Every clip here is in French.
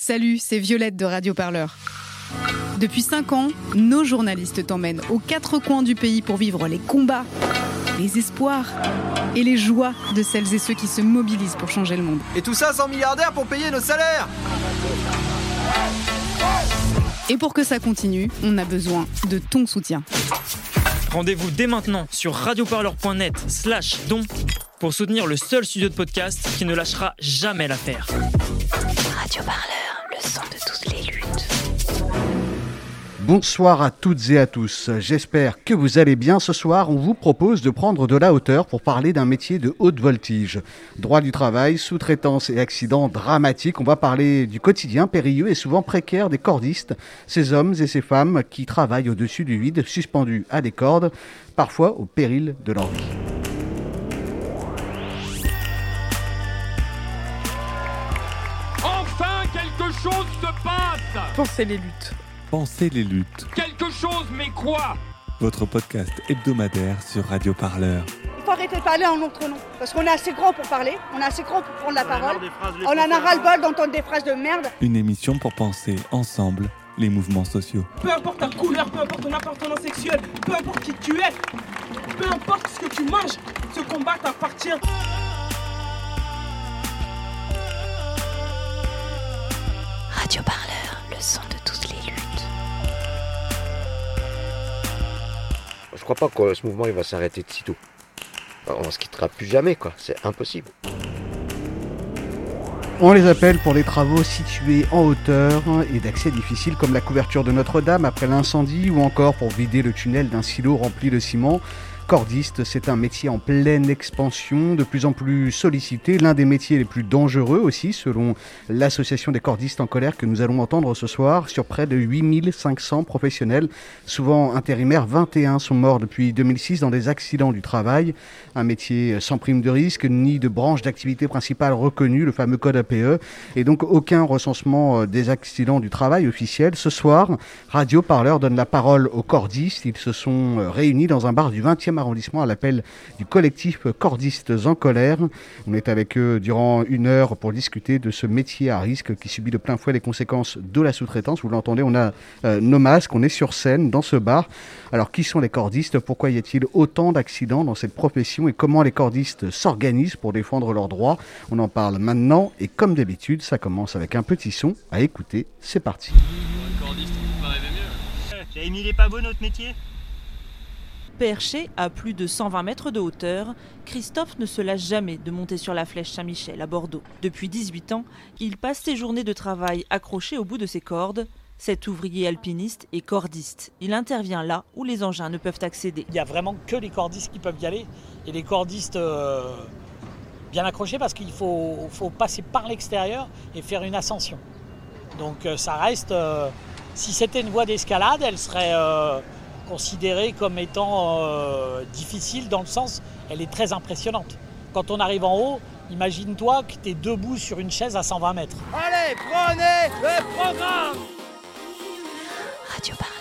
Salut, c'est Violette de Radio Parleur. Depuis 5 ans, nos journalistes t'emmènent aux quatre coins du pays pour vivre les combats, les espoirs et les joies de celles et ceux qui se mobilisent pour changer le monde. Et tout ça sans milliardaires pour payer nos salaires Et pour que ça continue, on a besoin de ton soutien. Rendez-vous dès maintenant sur radioparleur.net slash don pour soutenir le seul studio de podcast qui ne lâchera jamais l'affaire. Radio Parleur, Bonsoir à toutes et à tous. J'espère que vous allez bien. Ce soir, on vous propose de prendre de la hauteur pour parler d'un métier de haute voltige. Droit du travail, sous-traitance et accidents dramatiques. On va parler du quotidien périlleux et souvent précaire des cordistes, ces hommes et ces femmes qui travaillent au-dessus du vide, suspendus à des cordes, parfois au péril de leur vie. Enfin, quelque chose se passe Pensez les luttes. Pensez les luttes. Quelque chose, mais quoi? Votre podcast hebdomadaire sur Radio Parleur. Il faut arrêter de parler en notre nom. Parce qu'on est assez grand pour parler, on est assez grand pour prendre la parole. On en a ras-le-bol d'entendre des phrases de merde. Une émission pour penser ensemble les mouvements sociaux. Peu importe ta couleur, peu importe ton appartenance sexuelle, peu importe qui tu es, peu importe ce que tu manges, ce combat t'appartient. Radio Parleur, le son de toutes Je crois pas que ce mouvement il va s'arrêter de sitôt. On se quittera plus jamais, quoi. C'est impossible. On les appelle pour les travaux situés en hauteur et d'accès difficile comme la couverture de Notre-Dame après l'incendie ou encore pour vider le tunnel d'un silo rempli de ciment. Cordiste, c'est un métier en pleine expansion, de plus en plus sollicité, l'un des métiers les plus dangereux aussi, selon l'association des cordistes en colère que nous allons entendre ce soir, sur près de 8500 professionnels, souvent intérimaires, 21 sont morts depuis 2006 dans des accidents du travail, un métier sans prime de risque, ni de branche d'activité principale reconnue, le fameux code APE, et donc aucun recensement des accidents du travail officiel. Ce soir, Radio Parleur donne la parole aux cordistes, ils se sont réunis dans un bar du 20e arrondissement à l'appel du collectif Cordistes en colère. On est avec eux durant une heure pour discuter de ce métier à risque qui subit de plein fouet les conséquences de la sous-traitance. Vous l'entendez, on a euh, nos masques, on est sur scène dans ce bar. Alors qui sont les cordistes? Pourquoi y a-t-il autant d'accidents dans cette profession? Et comment les cordistes s'organisent pour défendre leurs droits? On en parle maintenant et comme d'habitude, ça commence avec un petit son à écouter. C'est parti. Cordiste, vous mieux. Mis les pas beau notre métier? Perché à plus de 120 mètres de hauteur, Christophe ne se lasse jamais de monter sur la flèche Saint-Michel à Bordeaux. Depuis 18 ans, il passe ses journées de travail accroché au bout de ses cordes. Cet ouvrier alpiniste est cordiste. Il intervient là où les engins ne peuvent accéder. Il n'y a vraiment que les cordistes qui peuvent y aller. Et les cordistes euh, bien accrochés parce qu'il faut, faut, passer par l'extérieur et faire une ascension. Donc euh, ça reste... Euh, si c'était une voie d'escalade, elle serait considérée comme étant euh, difficile dans le sens, elle est très impressionnante. Quand on arrive en haut, imagine-toi que tu es debout sur une chaise à 120 mètres. Allez, prenez le programme Radio Parleur.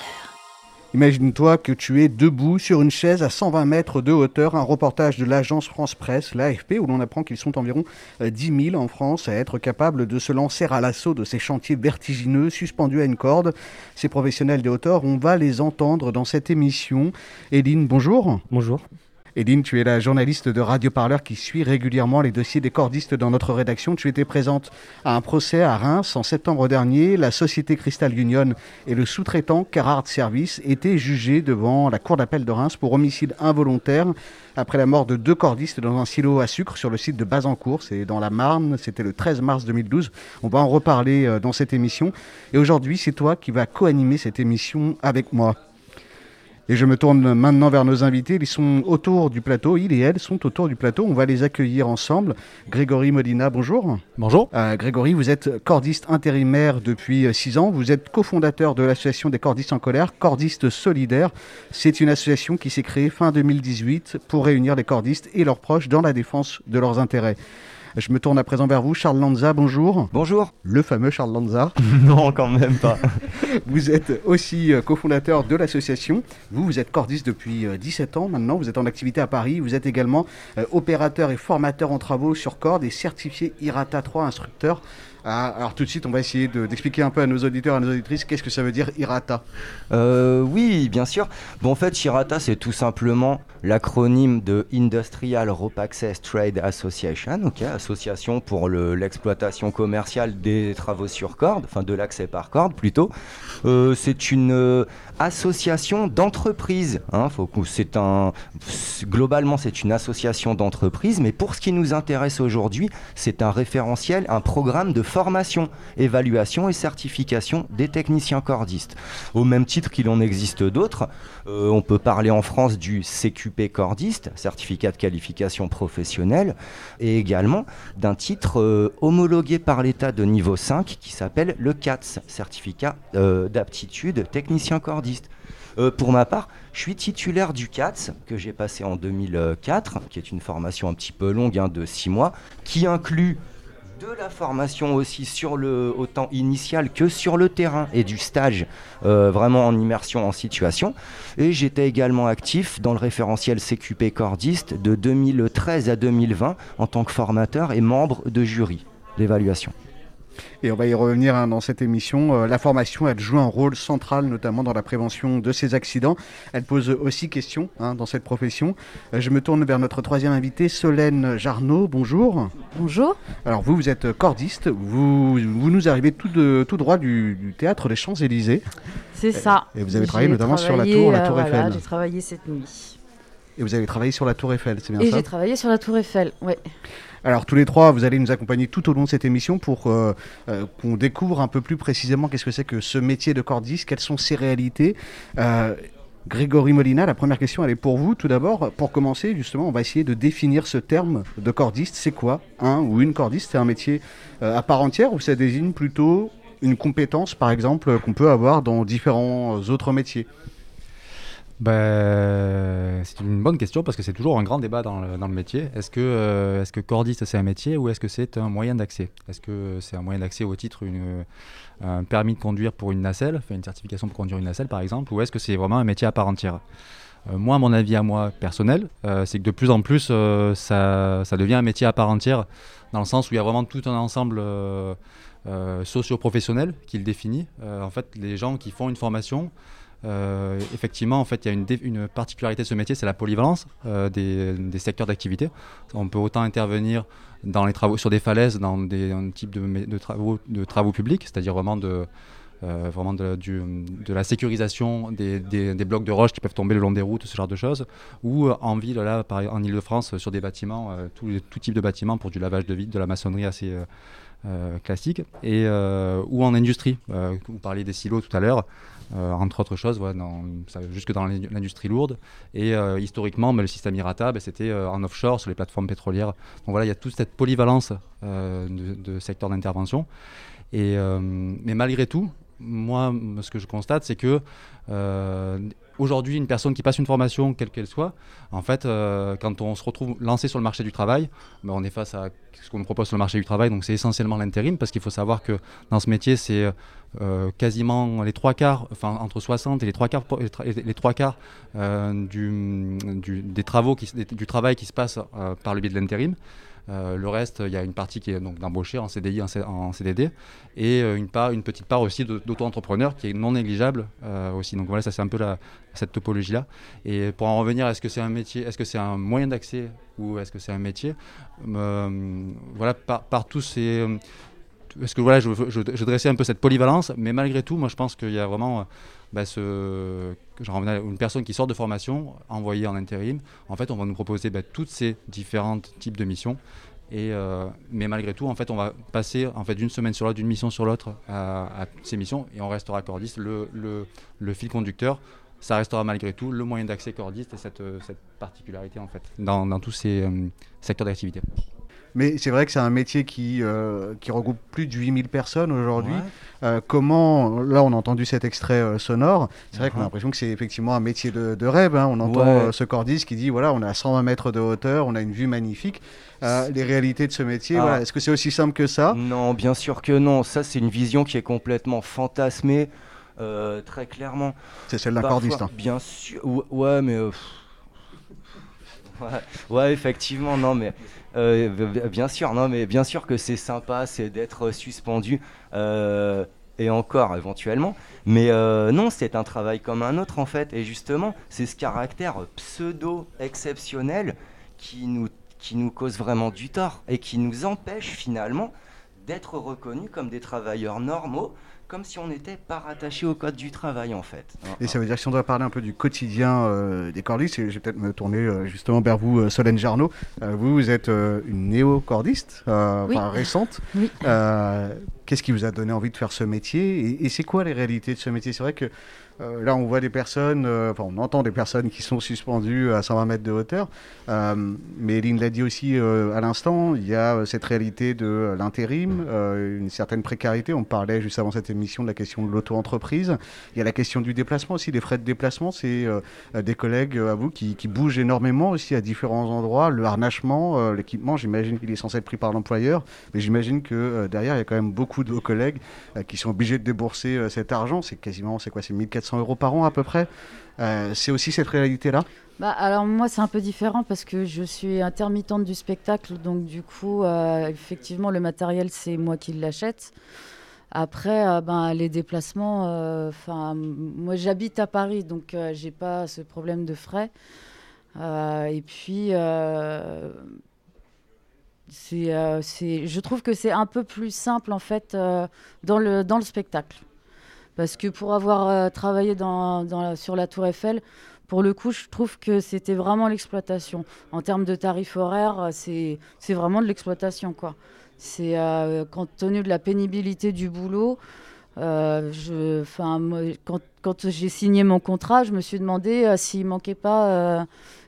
Imagine-toi que tu es debout sur une chaise à 120 mètres de hauteur, un reportage de l'agence France Presse, l'AFP, où l'on apprend qu'ils sont environ 10 000 en France à être capables de se lancer à l'assaut de ces chantiers vertigineux suspendus à une corde. Ces professionnels des hauteurs, on va les entendre dans cette émission. Eline, bonjour. Bonjour. Eline, tu es la journaliste de Radio Parleur qui suit régulièrement les dossiers des cordistes dans notre rédaction. Tu étais présente à un procès à Reims en septembre dernier. La société Crystal Union et le sous-traitant Carhart Service étaient jugés devant la cour d'appel de Reims pour homicide involontaire après la mort de deux cordistes dans un silo à sucre sur le site de Bazancourt. C'est dans la Marne. C'était le 13 mars 2012. On va en reparler dans cette émission. Et aujourd'hui, c'est toi qui vas co-animer cette émission avec moi. Et je me tourne maintenant vers nos invités. Ils sont autour du plateau. Ils et elles sont autour du plateau. On va les accueillir ensemble. Grégory Molina, bonjour. Bonjour. Euh, Grégory, vous êtes cordiste intérimaire depuis 6 ans. Vous êtes cofondateur de l'association des cordistes en colère, Cordistes Solidaires. C'est une association qui s'est créée fin 2018 pour réunir les cordistes et leurs proches dans la défense de leurs intérêts. Je me tourne à présent vers vous, Charles Lanza, bonjour. Bonjour. Le fameux Charles Lanza. non, quand même pas. vous êtes aussi cofondateur de l'association. Vous, vous êtes cordiste depuis 17 ans maintenant. Vous êtes en activité à Paris. Vous êtes également opérateur et formateur en travaux sur corde et certifié IRATA 3 instructeur Ah, alors tout de suite, on va essayer d'expliquer un peu à nos auditeurs, à nos auditrices, qu'est-ce que ça veut dire IRATA euh, Oui, bien sûr. Bon, en fait, IRATA, c'est tout simplement l'acronyme de Industrial Rope Access Trade Association, ok, association pour l'exploitation commerciale des travaux sur corde, enfin de l'accès par corde plutôt. Euh, c'est une euh, association d'entreprises. Hein, c'est un, globalement, c'est une association d'entreprises, mais pour ce qui nous intéresse aujourd'hui, c'est un référentiel, un programme de formation, évaluation et certification des techniciens cordistes. Au même titre qu'il en existe d'autres, euh, on peut parler en France du CQP cordiste, certificat de qualification professionnelle, et également d'un titre euh, homologué par l'État de niveau 5 qui s'appelle le CATS, certificat euh, d'aptitude technicien cordiste. Pour ma part, je suis titulaire du CATS que j'ai passé en 2004, qui est une formation un petit peu longue hein, de 6 mois, qui inclut de la formation aussi sur le autant initial que sur le terrain et du stage euh, vraiment en immersion en situation. Et j'étais également actif dans le référentiel CQP cordiste de 2013 à 2020 en tant que formateur et membre de jury d'évaluation. Et on va y revenir hein, dans cette émission. Euh, la formation, elle joue un rôle central, notamment dans la prévention de ces accidents. Elle pose aussi question hein, dans cette profession. Euh, je me tourne vers notre troisième invité, Solène Jarnot. Bonjour. Bonjour. Alors vous, vous êtes cordiste. Vous, vous nous arrivez tout, de, tout droit du, théâtre des Champs-Élysées. C'est ça. Et vous avez travaillé notamment sur la tour, la tour euh, Eiffel. J'ai travaillé cette nuit. Et vous avez travaillé sur la tour Eiffel, c'est bien ça Et j'ai travaillé sur la tour Eiffel, oui. Alors tous les trois, vous allez nous accompagner tout au long de cette émission pour euh, euh, qu'on découvre un peu plus précisément qu'est-ce que c'est que ce métier de cordiste, quelles sont ses réalités. Euh, Grégory Molina, la première question, elle est pour vous. Tout d'abord, pour commencer, justement, on va essayer de définir ce terme de cordiste. C'est quoi un ou une cordiste? C'est un métier à part entière ou ça désigne plutôt une compétence, par exemple, qu'on peut avoir dans différents autres métiers? Ben, c'est une bonne question parce que c'est toujours un grand débat dans le, métier. Est-ce que, euh, est-ce que cordiste c'est un métier ou est-ce que c'est un moyen d'accès? Est-ce que c'est un moyen d'accès au titre une, un permis de conduire pour une nacelle, une certification pour conduire une nacelle par exemple, ou est-ce que c'est vraiment un métier à part entière? Euh, moi, mon avis à moi personnel, euh, c'est que de plus en plus, ça, ça, devient un métier à part entière, dans le sens où il y a vraiment tout un ensemble socio-professionnel qui le définit. en fait, les gens qui font une formation euh, effectivement, en fait, il y a une, particularité de ce métier, c'est la polyvalence euh, des, secteurs d'activité. On peut autant intervenir dans les travaux sur des falaises, dans des un type de, travaux, publics, c'est-à-dire vraiment de euh, la sécurisation des, blocs de roches qui peuvent tomber le long des routes, ce genre de choses, ou en ville, là, en Ile-de-France, sur des bâtiments, tout, tout, type de bâtiments pour du lavage de vide, de la maçonnerie assez classique, ou en industrie. vous parliez des silos tout à l'heure. Euh, entre autres choses, dans, jusque dans l'industrie lourde. Et euh, historiquement, le système IRATA, ben, c'était euh, en offshore, sur les plateformes pétrolières. Donc voilà, il y a toute cette polyvalence de, de secteurs d'intervention. Mais malgré tout, moi, ce que je constate, c'est que aujourd'hui, une personne qui passe une formation, quelle qu'elle soit, en fait, euh, quand on se retrouve lancé sur le marché du travail, ben, on est face à ce qu'on nous propose sur le marché du travail, donc c'est essentiellement l'intérim, parce qu'il faut savoir que dans ce métier, c'est euh, quasiment les trois quarts, enfin entre 60 et les trois quarts, les trois quarts euh, des travaux, du travail qui se passe par le biais de l'intérim. Euh, le reste, il y a une partie qui est donc d'embaucher en CDI, en, CDD, et euh, une, part, une petite part aussi d'auto-entrepreneur qui est non négligeable euh, aussi. Donc voilà, ça c'est un peu cette topologie-là. Et pour en revenir, est-ce que c'est un métier, est-ce que c'est un moyen d'accès ou est-ce que c'est un métier Voilà, par, par tous ces parce que voilà, je, je, je, dressais un peu cette polyvalence, mais malgré tout, moi je pense qu'il y a vraiment bah, une personne qui sort de formation, envoyée en intérim, en fait, on va nous proposer bah, toutes ces différentes types de missions. Et, euh, mais malgré tout, en fait, on va passer en fait d'une semaine sur l'autre, d'une mission sur l'autre à, ces missions, et on restera cordiste. Le, fil conducteur, ça restera malgré tout le moyen d'accès cordiste et cette, particularité en fait dans, dans tous ces euh, secteurs d'activité. Mais c'est vrai que c'est un métier qui, euh, qui regroupe plus de 8000 personnes aujourd'hui. Euh, comment, là on a entendu cet extrait euh, sonore, c'est vrai qu'on a uh-huh. l'impression que c'est effectivement un métier de, rêve. Hein. On entend ce cordiste qui dit, voilà, on est à 120 mètres de hauteur, on a une vue magnifique. les réalités de ce métier, ah. est-ce que c'est aussi simple que ça? Non, bien sûr que non. Ça, c'est une vision qui est complètement fantasmée, très clairement. C'est celle d'un cordiste. Hein. Bien sûr. Ouais, mais... ouais, ouais, effectivement, non, mais Euh, bien sûr, non, mais bien sûr que c'est sympa, c'est d'être suspendu. euh, et encore éventuellement. Mais euh, non, c'est un travail comme un autre en fait. Et justement, c'est ce caractère pseudo-exceptionnel qui nous, qui nous cause vraiment du tort et qui nous empêche finalement d'être reconnus comme des travailleurs normaux, comme si on n'était pas rattaché au code du travail en fait. Et ça veut dire que si on doit parler un peu du quotidien euh, des cordistes, et je vais peut-être me tourner euh, justement vers vous, euh, Solène Jarno. Euh, vous, vous êtes euh, une néo-cordiste, euh, Oui. enfin récente. Oui. Euh, Qu'est-ce qui vous a donné envie de faire ce métier? Et, et c'est quoi les réalités de ce métier? C'est vrai que euh, là, on voit des personnes, euh, enfin, on entend des personnes qui sont suspendues à 120 mètres de hauteur. Euh, mais Lynn l'a dit aussi à l'instant, il y a cette réalité de l'intérim, une certaine précarité. On parlait juste avant cette émission de la question de l'auto-entreprise. Il y a la question du déplacement aussi, des frais de déplacement. C'est des collègues à vous qui, bougent énormément aussi à différents endroits. Le harnachement, l'équipement, j'imagine qu'il est censé être pris par l'employeur. Mais j'imagine que derrière, il y a quand même beaucoup de vos collègues qui sont obligés de débourser cet argent. C'est quasiment, c'est quoi C'est 1400 euros par an à peu près. Euh, c'est aussi cette réalité-là? Bah, alors moi c'est un peu différent parce que je suis intermittente du spectacle, donc du coup euh, effectivement le matériel c'est moi qui l'achète. Après euh, ben, les déplacements, enfin moi j'habite à Paris donc j'ai pas ce problème de frais. Et puis c'est, je trouve que c'est un peu plus simple en fait dans le spectacle. Parce que pour avoir euh, travaillé dans, dans la- sur la Tour Eiffel, pour le coup, je trouve que c'était vraiment l'exploitation. En termes de tarifs horaires, euh, c'est, vraiment de l'exploitation. quoi. C'est euh, compte tenu de la pénibilité du boulot. euh, je, 'fin, moi, quand, quand j'ai signé mon contrat, je me suis demandé euh, s'il manquait pas euh,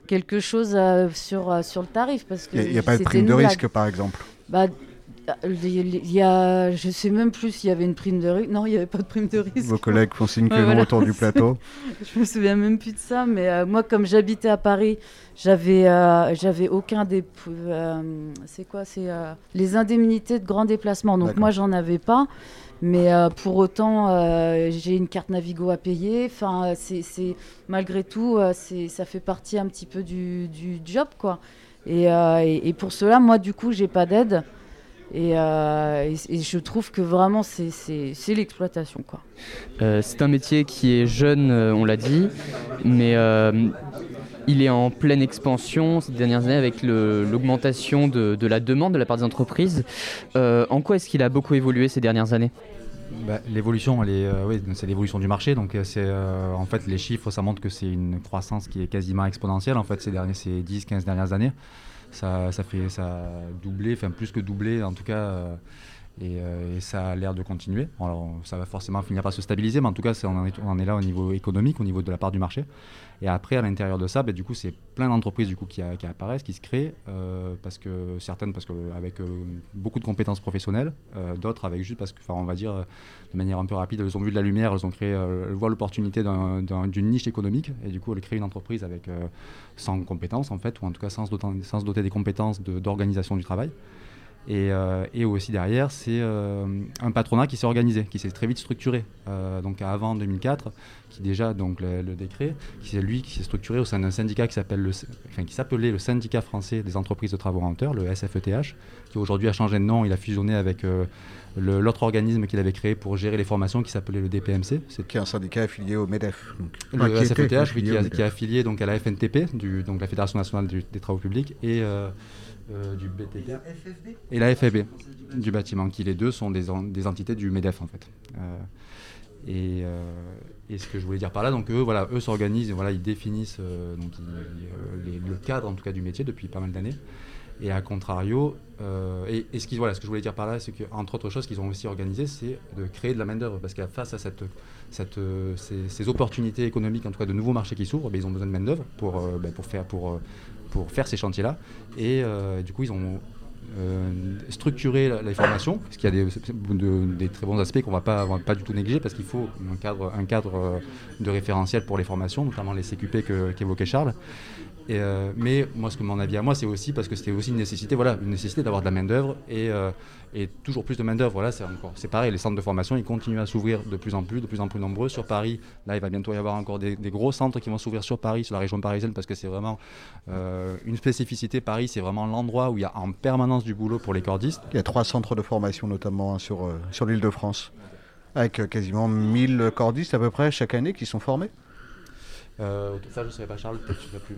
quelque chose euh, sur, euh, sur le tarif. Il n'y a, pas de prime de risque, par exemple? Bah, il y- il y a, je sais même plus s'il y avait une prime de risque. Non, il n'y avait pas de prime de risque. Vos collègues font signe que Ouais, voilà. autour du plateau. je me souviens même plus de ça, mais euh, moi, comme j'habitais à Paris, j'avais, euh, j'avais aucun des, euh, c'est quoi, c'est euh, les indemnités de grand déplacement. Donc moi, j'en avais pas. Mais euh, pour autant, euh, j'ai une carte Navigo à payer. Enfin, c'est, malgré tout, euh, c'est, ça fait partie un petit peu du, du job, quoi. Et, euh, et, et pour cela, moi, du coup, j'ai pas d'aide. Et, euh, et, je trouve que vraiment, c'est, l'exploitation. Euh, c'est un métier qui est jeune, euh, on l'a dit, mais il est en pleine expansion ces dernières années avec l'augmentation de, de la demande de la part des entreprises. En quoi est-ce qu'il a beaucoup évolué ces dernières années? Bah, l'évolution, euh, oui, c'est l'évolution du marché. Donc, euh, c'est, euh, en fait, les chiffres, ça montre que c'est une croissance qui est quasiment exponentielle. En fait, ces derniers, ces 10-15 dernières années, ça, ça fait, ça a doublé, enfin plus que doublé, en tout cas. Euh, et, ça a l'air de continuer. Alors, ça va forcément finir par se stabiliser, mais en tout cas, on en, est, là au niveau économique, au niveau de la part du marché. Et après, à l'intérieur de ça, bah, du coup, c'est plein d'entreprises du coup qui, apparaissent, qui se créent, euh, parce que certaines, parce que avec euh, beaucoup de compétences professionnelles, d'autres avec juste parce que, on va dire de manière un peu rapide, elles ont vu de la lumière, elles ont créé, elles voient l'opportunité d'un- d'un- d'une niche économique, et du coup, elles créent une entreprise avec sans compétences en fait, ou en tout cas sans se doter, des compétences d'organisation du travail. Et, euh, et aussi derrière, c'est euh, un patronat qui s'est organisé, qui s'est très vite structuré. Euh, donc avant 2004, qui déjà donc le, le décret, qui c'est lui qui s'est structuré au sein d'un syndicat qui s'appelle le, enfin, qui s'appelait le syndicat français des entreprises de travaux renteurs, le SFETH, qui aujourd'hui a changé de nom, il a fusionné avec l'autre organisme qu'il avait créé pour gérer les formations, qui s'appelait le DPMC. C'est Qui est un syndicat affilié au MEDEF. donc. le Enfin, qui était SFETH, oui, affilié qui, a- est affilié donc à la FNTP, du, donc la Fédération nationale du- des travaux publics, et euh, du BTP. Et la FFB du bâtiment, qui les deux sont des, en- des entités du MEDEF en fait. Euh, et, euh, et ce que je voulais dire par là, donc eux, voilà, eux s'organisent, voilà, ils définissent donc, ils- les- le cadre en tout cas du métier depuis pas mal d'années. Et à contrario, euh, et, et ce, qui, voilà, ce que je voulais dire par là, c'est qu'entre autres choses qu'ils ont aussi organisé, c'est de créer de la main-d'œuvre. Parce qu'à face à cette, cette, ces, ces opportunités économiques, en tout cas de nouveaux marchés qui s'ouvrent, ben, ils ont besoin de main-d'œuvre pour, euh, ben, pour, faire, pour, pour faire ces chantiers-là. Et euh, du coup, ils ont structurer les formations, parce qu'il y a des, très bons aspects qu'on ne va pas du tout négliger, parce qu'il faut un cadre, un cadre de référentiel pour les formations, notamment les CQP qu'évoquait Charles. Euh, mais moi, ce que mon avis à moi, c'est aussi parce que c'était aussi une nécessité, voilà, une nécessité d'avoir de la main d'œuvre et, euh, et, toujours plus de main d'œuvre. Voilà, c'est encore, c'est pareil. Les centres de formation, ils continuent à s'ouvrir de plus en plus, de plus en plus nombreux sur Paris. Là, il va bientôt y avoir encore des, gros centres qui vont s'ouvrir sur Paris, sur la région parisienne, parce que c'est vraiment euh, une spécificité. Paris, c'est vraiment l'endroit où il y a en permanence du boulot pour les cordistes. Il y a trois centres de formation notamment sur sur l'île-de-France, avec quasiment 1000 cordistes à peu près chaque année qui sont formés. Euh, ça, je ne savais pas, Charles, peut-être je ne plus.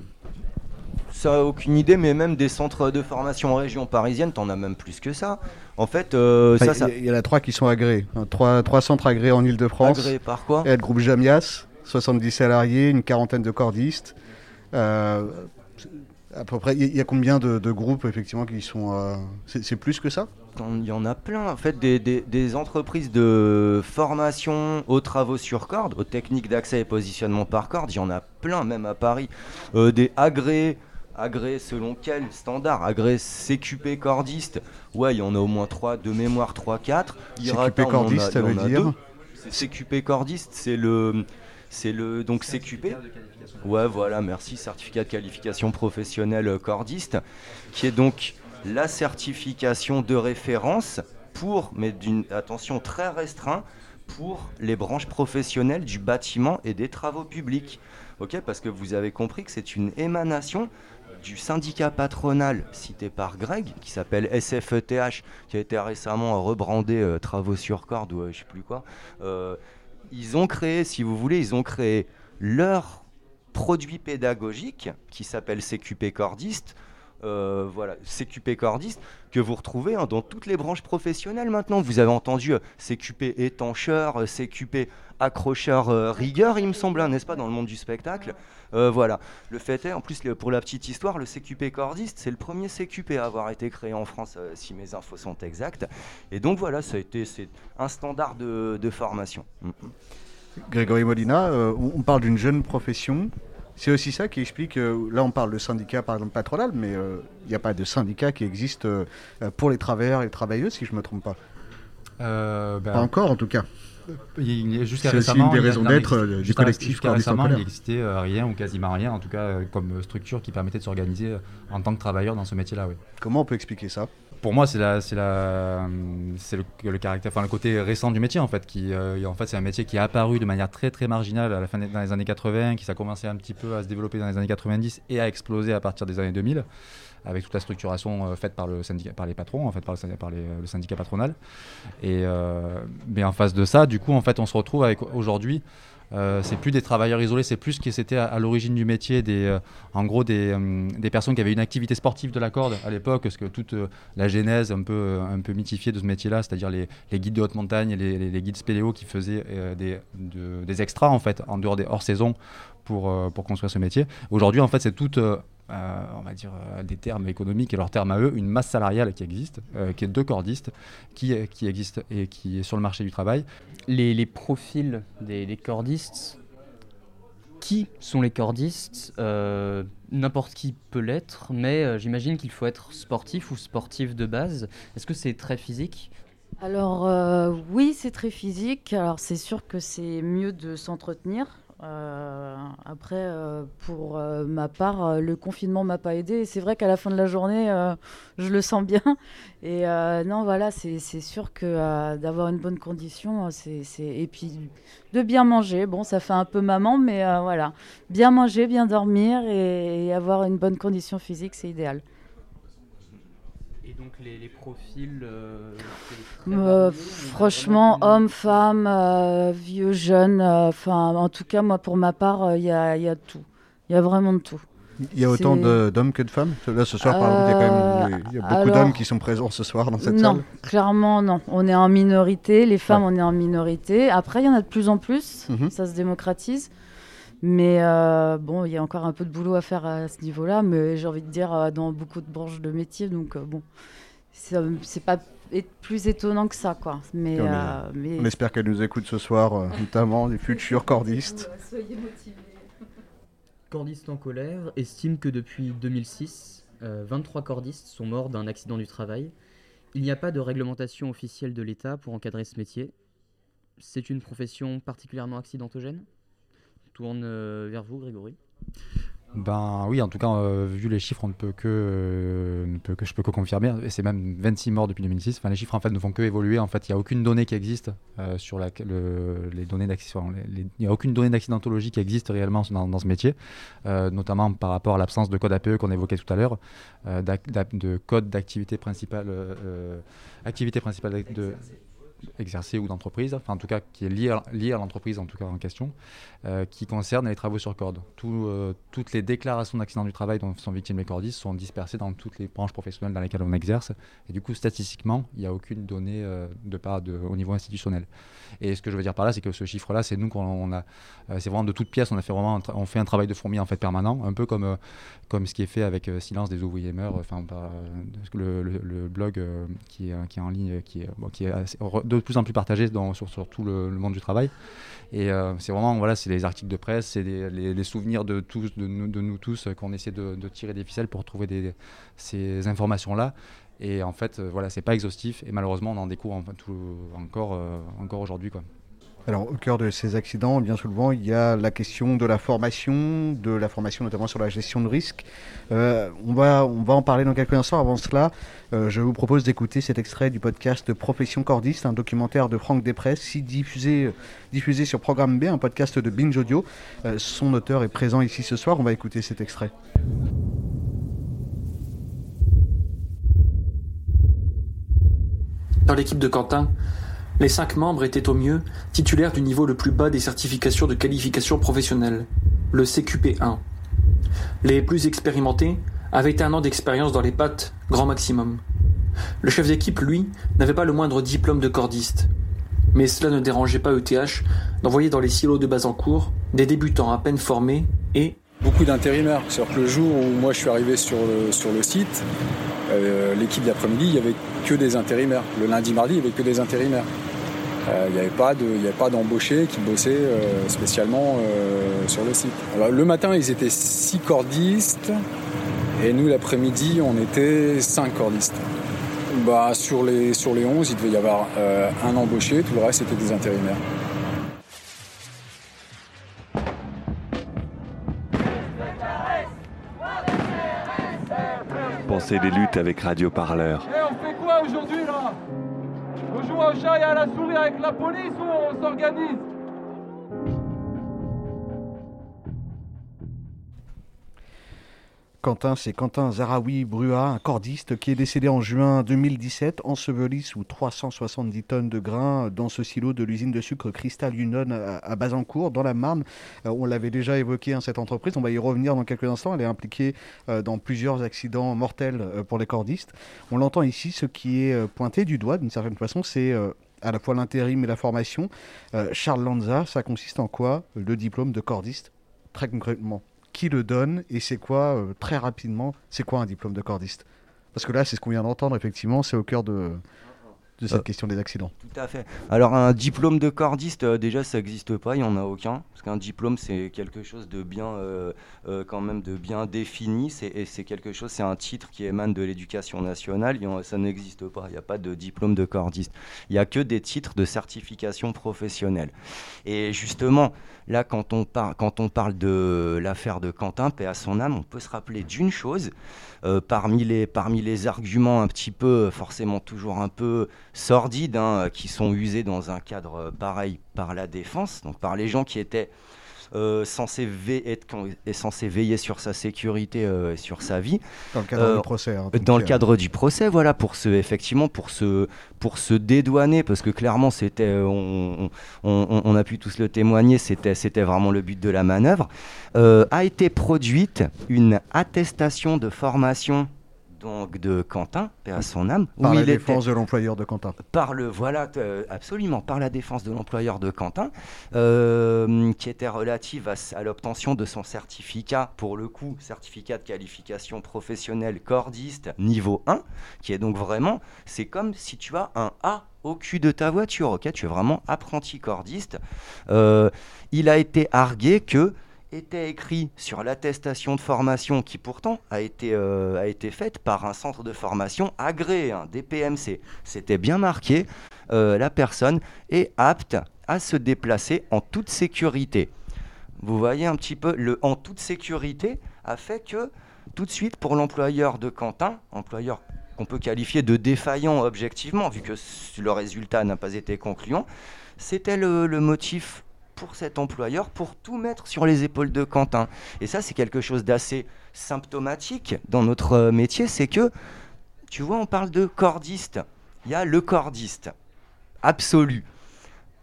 Ça, aucune idée, mais même des centres de formation en région parisienne, t'en as même plus que ça. En fait, euh, ça, Il y, en a trois qui sont agréés. Hein, trois, trois centres agréés en Ile-de-France. Agréés par quoi Et le groupe Jamias, 70 salariés, une quarantaine de cordistes. Euh, à peu près, il y, a combien de, groupes effectivement qui sont. Euh, c'est plus que ça? Il y en a plein. En fait, des, entreprises de formation aux travaux sur corde, aux techniques d'accès et positionnement par corde, il y en a plein, même à Paris. Euh, des agréés. Agréés selon quel standard? Agréés CQP cordiste Ouais, il y en a au moins 3, de mémoire 3, 4. CQP cordiste, ça veut dire CQP cordiste, c'est le. C'est le. Donc CQP. Ouais, voilà, merci. Certificat de qualification professionnelle cordiste, qui est donc la certification de référence pour, mais d'une attention très restreinte, pour les branches professionnelles du bâtiment et des travaux publics. Ok, parce que vous avez compris que c'est une émanation du syndicat patronal cité par Greg, qui s'appelle SFETH, qui a été récemment rebrandé euh, Travaux sur corde ou je sais plus quoi. Euh, ils ont créé, si vous voulez, ils ont créé leur produit pédagogique qui s'appelle CQP Cordiste. Euh, voilà, CQP cordiste que vous retrouvez hein, dans toutes les branches professionnelles maintenant. Vous avez entendu euh, CQP étancheur, euh, CQP accrocheur rigueur, il me semble, hein, n'est-ce pas, dans le monde du spectacle. voilà. Le fait est, en plus, pour la petite histoire, le CQP cordiste, c'est le premier CQP à avoir été créé en France, si mes infos sont exactes. Et donc voilà, ça a été c'est un standard de, formation. Mm, mm. Grégory Molina, euh, on parle d'une jeune profession. C'est aussi ça qui explique, euh, là on parle de syndicat par exemple patronal, mais il euh, n'y a pas de syndicat qui existe pour les travailleurs et les travailleuses, si je ne me trompe pas. Ben, pas encore en tout cas. Jusqu'à récemment, une des raisons d'être du collectif. Jusqu'à récemment, il n'existait rien ou quasiment rien, en tout cas comme structure qui permettait de s'organiser en tant que travailleur dans ce métier-là. Oui. Comment on peut expliquer ça? Pour moi, c'est le, côté récent du métier en fait. Qui, euh, en fait, c'est un métier qui est apparu de manière très très marginale à la fin des, dans les années 80, qui a commencé un petit peu à se développer dans les années 90 et à exploser à partir des années 2000, avec toute la structuration euh, faite par le syndicat, par les patrons, en fait, par le, syndicat patronal. Et euh, mais en face de ça, du coup, en fait, on se retrouve avec aujourd'hui c'est plus des travailleurs isolés, c'est plus ce qui c'était à, l'origine du métier, des, euh, en gros euh, des, personnes qui avaient une activité sportive de la corde à l'époque, parce que toute la genèse un peu, un peu mythifiée de ce métier-là, c'est-à-dire les, guides de haute montagne, les, les, guides spéléo qui faisaient des, des extras en fait, en dehors des hors-saison pour, pour construire ce métier. Aujourd'hui, en fait, c'est toute euh, on va dire, euh, des termes économiques et leurs termes à eux, une masse salariale qui existe, euh, qui est de cordistes, qui, qui existe et qui est sur le marché du travail. Les, profils des, cordistes, qui sont les cordistes N'importe qui peut l'être, mais j'imagine qu'il faut être sportif ou sportif de base. Est-ce que c'est très physique? Alors oui, c'est très physique. Alors c'est sûr que c'est mieux de s'entretenir euh, après, euh, pour euh, ma part, le confinement m'a pas aidé. C'est vrai qu'à la fin de la journée, je le sens bien. Et non, voilà, c'est sûr que d'avoir une bonne condition, c'est et puis de bien manger. Bon, ça fait un peu maman, mais voilà, bien manger, bien dormir et avoir une bonne condition physique, c'est idéal. Donc les, profils euh, euh, Franchement, hommes, femmes, euh, vieux, jeunes, enfin en tout cas moi pour ma part, il y a, y, a tout. Il y a vraiment de tout. Il y a autant d'hommes que de femmes? Là, ce soir, par exemple, il y a, beaucoup d'hommes qui sont présents ce soir dans cette salle Non, clairement, non. On est en minorité. Les femmes, on est en minorité. Après, il y en a de plus en plus. Mhm. Ça se démocratise. Mais euh, bon, il y a encore un peu de boulot à faire à ce niveau-là, mais j'ai envie de dire euh, dans beaucoup de branches de métiers, donc euh, bon, c'est pas plus étonnant que ça, quoi. Mais, On espère qu'elle nous écoute ce soir, notamment les futurs cordistes. Soyez motivés. Cordistes en colère estime que depuis 2006, 23 cordistes sont morts d'un accident du travail. Il n'y a pas de réglementation officielle de l'État pour encadrer ce métier. C'est une profession particulièrement accidentogène? Tourne vers vous, Grégory? Ben oui, en tout cas, euh, vu les chiffres, on ne peut que, euh, je peux que confirmer. C'est même 26 morts depuis 2006. Enfin, les chiffres en fait ne font que évoluer. En fait, il n'y a aucune donnée qui existe euh, sur les données. Il n'y a aucune donnée d'accidentologie qui existe réellement dans, dans ce métier, notamment par rapport à l'absence de code APE qu'on évoquait tout à l'heure, de code d'activité principale, activité principale de exercée ou d'entreprise, enfin en tout cas qui est lié à, l'entreprise en tout cas en question, euh, qui concerne les travaux sur corde. Euh, toutes les déclarations d'accident du travail dont sont victimes les cordistes sont dispersées dans toutes les branches professionnelles dans lesquelles on exerce. Et du coup, statistiquement, il n'y a aucune donnée euh, de part au niveau institutionnel. Et ce que je veux dire par là, c'est que ce chiffre-là, c'est nous qu'on a, c'est vraiment de toutes pièces. On a fait vraiment, on fait un travail de fourmi en fait permanent, un peu comme comme ce qui est fait avec Silence des ouvriers meurent, enfin le, blog qui est qui est en ligne, qui est de plus en plus partagé dans, sur, tout le, monde du travail. Et c'est vraiment voilà, c'est les articles de presse, c'est les, souvenirs de, tous, de, nous, de nous tous qu'on essaie de, tirer des ficelles pour trouver ces informations-là. Et en fait, voilà, c'est pas exhaustif et malheureusement, on en découvre encore, euh, encore aujourd'hui. Quoi. Alors, au cœur de ces accidents, bien souvent, il y a la question de la formation, de la formation notamment sur la gestion de risque. Euh, on, va, en parler dans quelques instants. Avant cela, euh, je vous propose d'écouter cet extrait du podcast Profession cordiste, un documentaire de Franck Després, si diffusé, diffusé sur Programme B, un podcast de Binge Audio. Euh, son auteur est présent ici ce soir. On va écouter cet extrait. Dans l'équipe de Quentin, les cinq membres étaient au mieux titulaires du niveau le plus bas des certifications de qualification professionnelle, le CQP1. Les plus expérimentés avaient un an d'expérience dans les pattes, grand maximum. Le chef d'équipe, lui, n'avait pas le moindre diplôme de cordiste. Mais cela ne dérangeait pas ETH d'envoyer dans les silos de cours des débutants à peine formés et beaucoup d'intérimaires. cest que le jour où moi je suis arrivé sur le, sur le site, euh, l'équipe d'après-midi, il n'y avait que des intérimaires. Le lundi, mardi, il n'y avait que des intérimaires. Euh, il n'y avait pas de, pas d'embauchés qui bossaient euh, spécialement sur le site. le matin, ils étaient six cordistes et nous l'après-midi, on était cinq cordistes. Bah, sur les sur les 11, il devait y avoir un embauché, tout le reste c'était des intérimaires. Pensez les luttes avec Radio Parleur. On fait quoi aujourd'hui là? Joue au chat et à la souris avec la police ou on s'organise Quentin, c'est Quentin Zaraoui Brua, un cordiste qui est décédé en juin 2017, enseveli sous 370 tonnes de grains dans ce silo de l'usine de sucre Cristal Union à Bazancourt, dans la Marne. Euh, on l'avait déjà évoqué, hein, cette entreprise, on va y revenir dans quelques instants. Elle est impliquée euh, dans plusieurs accidents mortels euh, pour les cordistes. On l'entend ici, ce qui est pointé du doigt d'une certaine façon, c'est à la fois l'intérim et la formation. Charles Lanza, ça consiste en quoi le diplôme de cordiste, très concrètement? Qui le donne et c'est quoi, euh, très rapidement, c'est quoi un diplôme de cordiste Parce que là, c'est ce qu'on vient d'entendre, effectivement, c'est au cœur de, de cette euh, question des accidents. Tout à fait. Alors un diplôme de cordiste, euh, déjà ça n'existe pas, il n'y en a aucun. Parce qu'un diplôme c'est quelque chose de bien, quand même de bien défini. Et c'est quelque chose, c'est un titre qui émane de l'éducation nationale. ça n'existe pas. Il n'y a pas de diplôme de cordiste. Il n'y a que des titres de certification professionnelle. Et justement, Là, quand on, parle de l'affaire de Quentin, paix à son âme, on peut se rappeler d'une chose. Euh, parmi, les, arguments un petit peu, forcément toujours un peu sordides, hein, qui sont usés dans un cadre pareil par la défense, donc par les gens qui étaient censé, être, est censé veiller sur sa sécurité euh, et sur sa vie. Dans le cadre du procès. Hein, dans le cadre du procès, voilà, pour se, effectivement, pour se, pour se dédouaner, parce que clairement, c'était, on, on, a pu tous le témoigner, c'était, c'était vraiment le but de la manœuvre, a été produite une attestation de formation donc de Quentin, à son âme. Par la défense de l'employeur de Quentin. Par le, voilà, euh, absolument, par la défense de l'employeur de Quentin, euh, qui était relative à, l'obtention de son certificat, pour le coup, certificat de qualification professionnelle cordiste niveau 1, qui est donc vraiment, c'est comme si tu as un A au cul de ta voiture, ok Tu es vraiment apprenti cordiste. Euh, il a été argué que était écrit sur l'attestation de formation qui pourtant a été, euh, a été faite par un centre de formation agréé, un DPMC. C'était bien marqué, euh, la personne est apte à se déplacer en toute sécurité. Vous voyez un petit peu, le en toute sécurité a fait que tout de suite pour l'employeur de Quentin, employeur qu'on peut qualifier de défaillant objectivement, vu que le résultat n'a pas été concluant, c'était le, le motif pour cet employeur pour tout mettre sur les épaules de Quentin. Et ça, c'est quelque chose d'assez symptomatique dans notre euh, métier, c'est que, tu vois, on parle de cordiste. Il y a le cordiste absolu.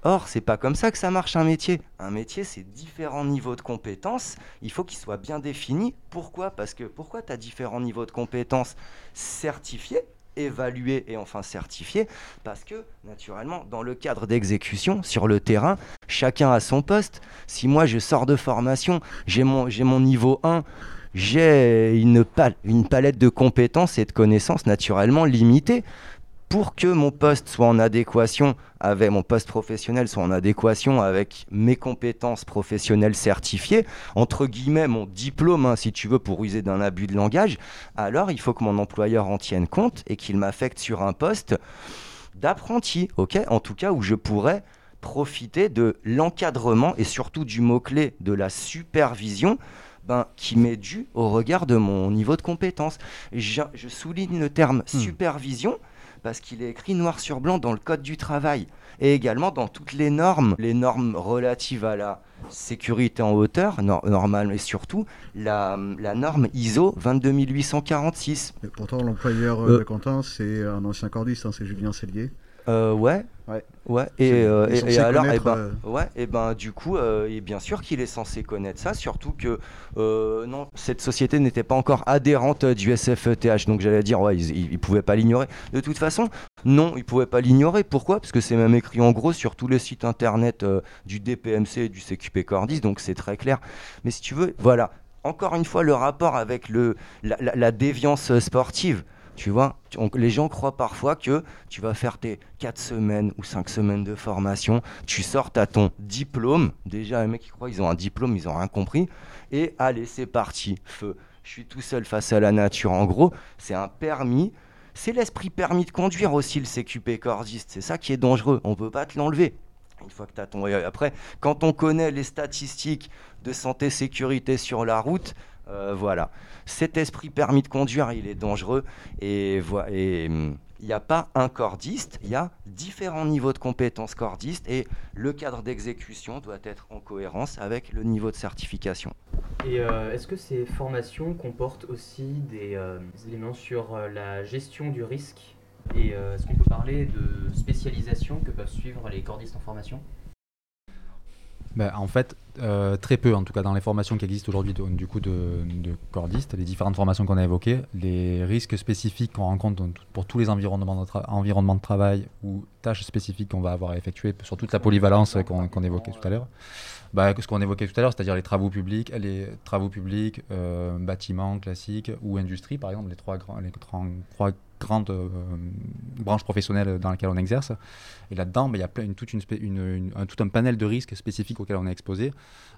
Or, c'est pas comme ça que ça marche un métier. Un métier, c'est différents niveaux de compétences. Il faut qu'ils soient bien définis. Pourquoi? Parce que pourquoi tu as différents niveaux de compétences certifiés évalués et enfin certifiés parce que naturellement dans le cadre d'exécution sur le terrain chacun a son poste. Si moi je sors de formation j'ai mon, mon niveau 1 j'ai une, pal une palette de compétences et de connaissances naturellement limitée pour que mon poste soit en adéquation avec mon poste professionnel, soit en adéquation avec mes compétences professionnelles certifiées, entre guillemets mon diplôme, hein, si tu veux, pour user d'un abus de langage, alors il faut que mon employeur en tienne compte et qu'il m'affecte sur un poste d'apprenti, ok? En tout cas, où je pourrais profiter de l'encadrement et surtout du mot-clé de la supervision ben, qui m'est dû au regard de mon niveau de compétence. Je, je souligne le terme Hmm. supervision parce qu'il est écrit noir sur blanc dans le Code du travail et également dans toutes les normes, les normes relatives à la sécurité en hauteur, nor normale, et surtout la, la norme ISO 22846. Mais pourtant, l'employeur Euh. de Quentin, c'est un ancien cordiste, hein, c'est Julien Cellier. Euh, ouais. Ouais. Ouais. Et, euh, et- et alors, et connaître, ben, euh, ouais, et ben, du coup, et bien sûr qu'il est censé connaître ça, surtout que non, cette société n'était pas encore adhérente du SFETH, donc j'allais dire, ouais, ils, ils pouvaient pas l'ignorer. De toute façon, non, ils pouvaient pas l'ignorer. Pourquoi? Parce que c'est même écrit en gros sur tous les sites internet du DPMC et du CQP Cordis, donc c'est très clair. Mais si tu veux, voilà, encore une fois, le rapport avec le, la, la- la déviance sportive. Tu vois, les gens croient parfois que tu vas faire tes 4 semaines ou 5 semaines de formation, tu sors, à ton diplôme. Déjà, les mecs qui croient qu'ils ont un diplôme, ils ont rien compris. Et allez, c'est parti, feu. Je suis tout seul face à la nature. En gros, c'est un permis. C'est l'esprit permis de conduire aussi, le CQP cordiste. C'est ça qui est dangereux. On peut pas te l'enlever. Une fois que tu as ton. Après, quand on connaît les statistiques de santé sécurité sur la route, euh, voilà. Cet esprit permis de conduire, il est dangereux. Et hum, il n'y a pas un cordiste, il y a différents niveaux de compétences cordistes et le cadre d'exécution doit être en cohérence avec le niveau de certification. Et euh, est-ce que ces formations comportent aussi des, euh, des éléments sur la gestion du risque Et est-ce qu'on peut parler de spécialisation que peuvent suivre les cordistes en formation? Ben, en fait, euh, très peu, en tout cas dans les formations qui existent aujourd'hui du coup de, cordistes, les différentes formations qu'on a évoquées, les risques spécifiques qu'on rencontre pour tous les environnements de, travail ou tâches spécifiques qu'on va avoir à effectuer sur toute la polyvalence qu'on évoquait tout à l'heure. Bah, ce qu'on évoquait tout à l'heure, c'est-à-dire les travaux publics, les travaux publics, euh, bâtiments classiques ou industrie, par exemple, les trois, grands, trois grandes euh, branches professionnelles dans lesquelles on exerce. Et là-dedans, bah, il y a toute une, tout un panel de risques spécifiques auxquels on est exposé.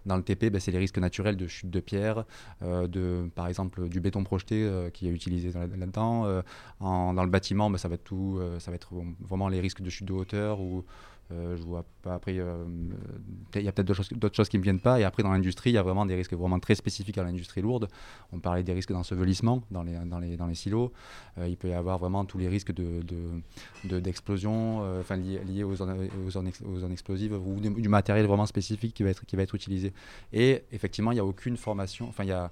Dans le TP, bah, c'est les risques naturels de chute de pierre, euh, de, par exemple du béton projeté euh, qui est utilisé dans- là-dedans. Dans le bâtiment, bah, ça va être tout, ça va être vraiment les risques de chute de hauteur ou euh, je vois pas après. euh, Il y a peut-être d'autres choses, d'autres choses qui me viennent pas. Et après, dans l'industrie, il y a vraiment des risques vraiment très spécifiques à l'industrie lourde. On parlait des risques d'ensevelissement dans les, dans, les, dans les silos. Euh, il peut y avoir vraiment tous les risques de, de- de- d'explosion, liés, aux, zones, aux, zones explosives ou du, matériel vraiment spécifique qui va être, qui va être utilisé. Et effectivement, il n'y a aucune formation. Enfin, il y a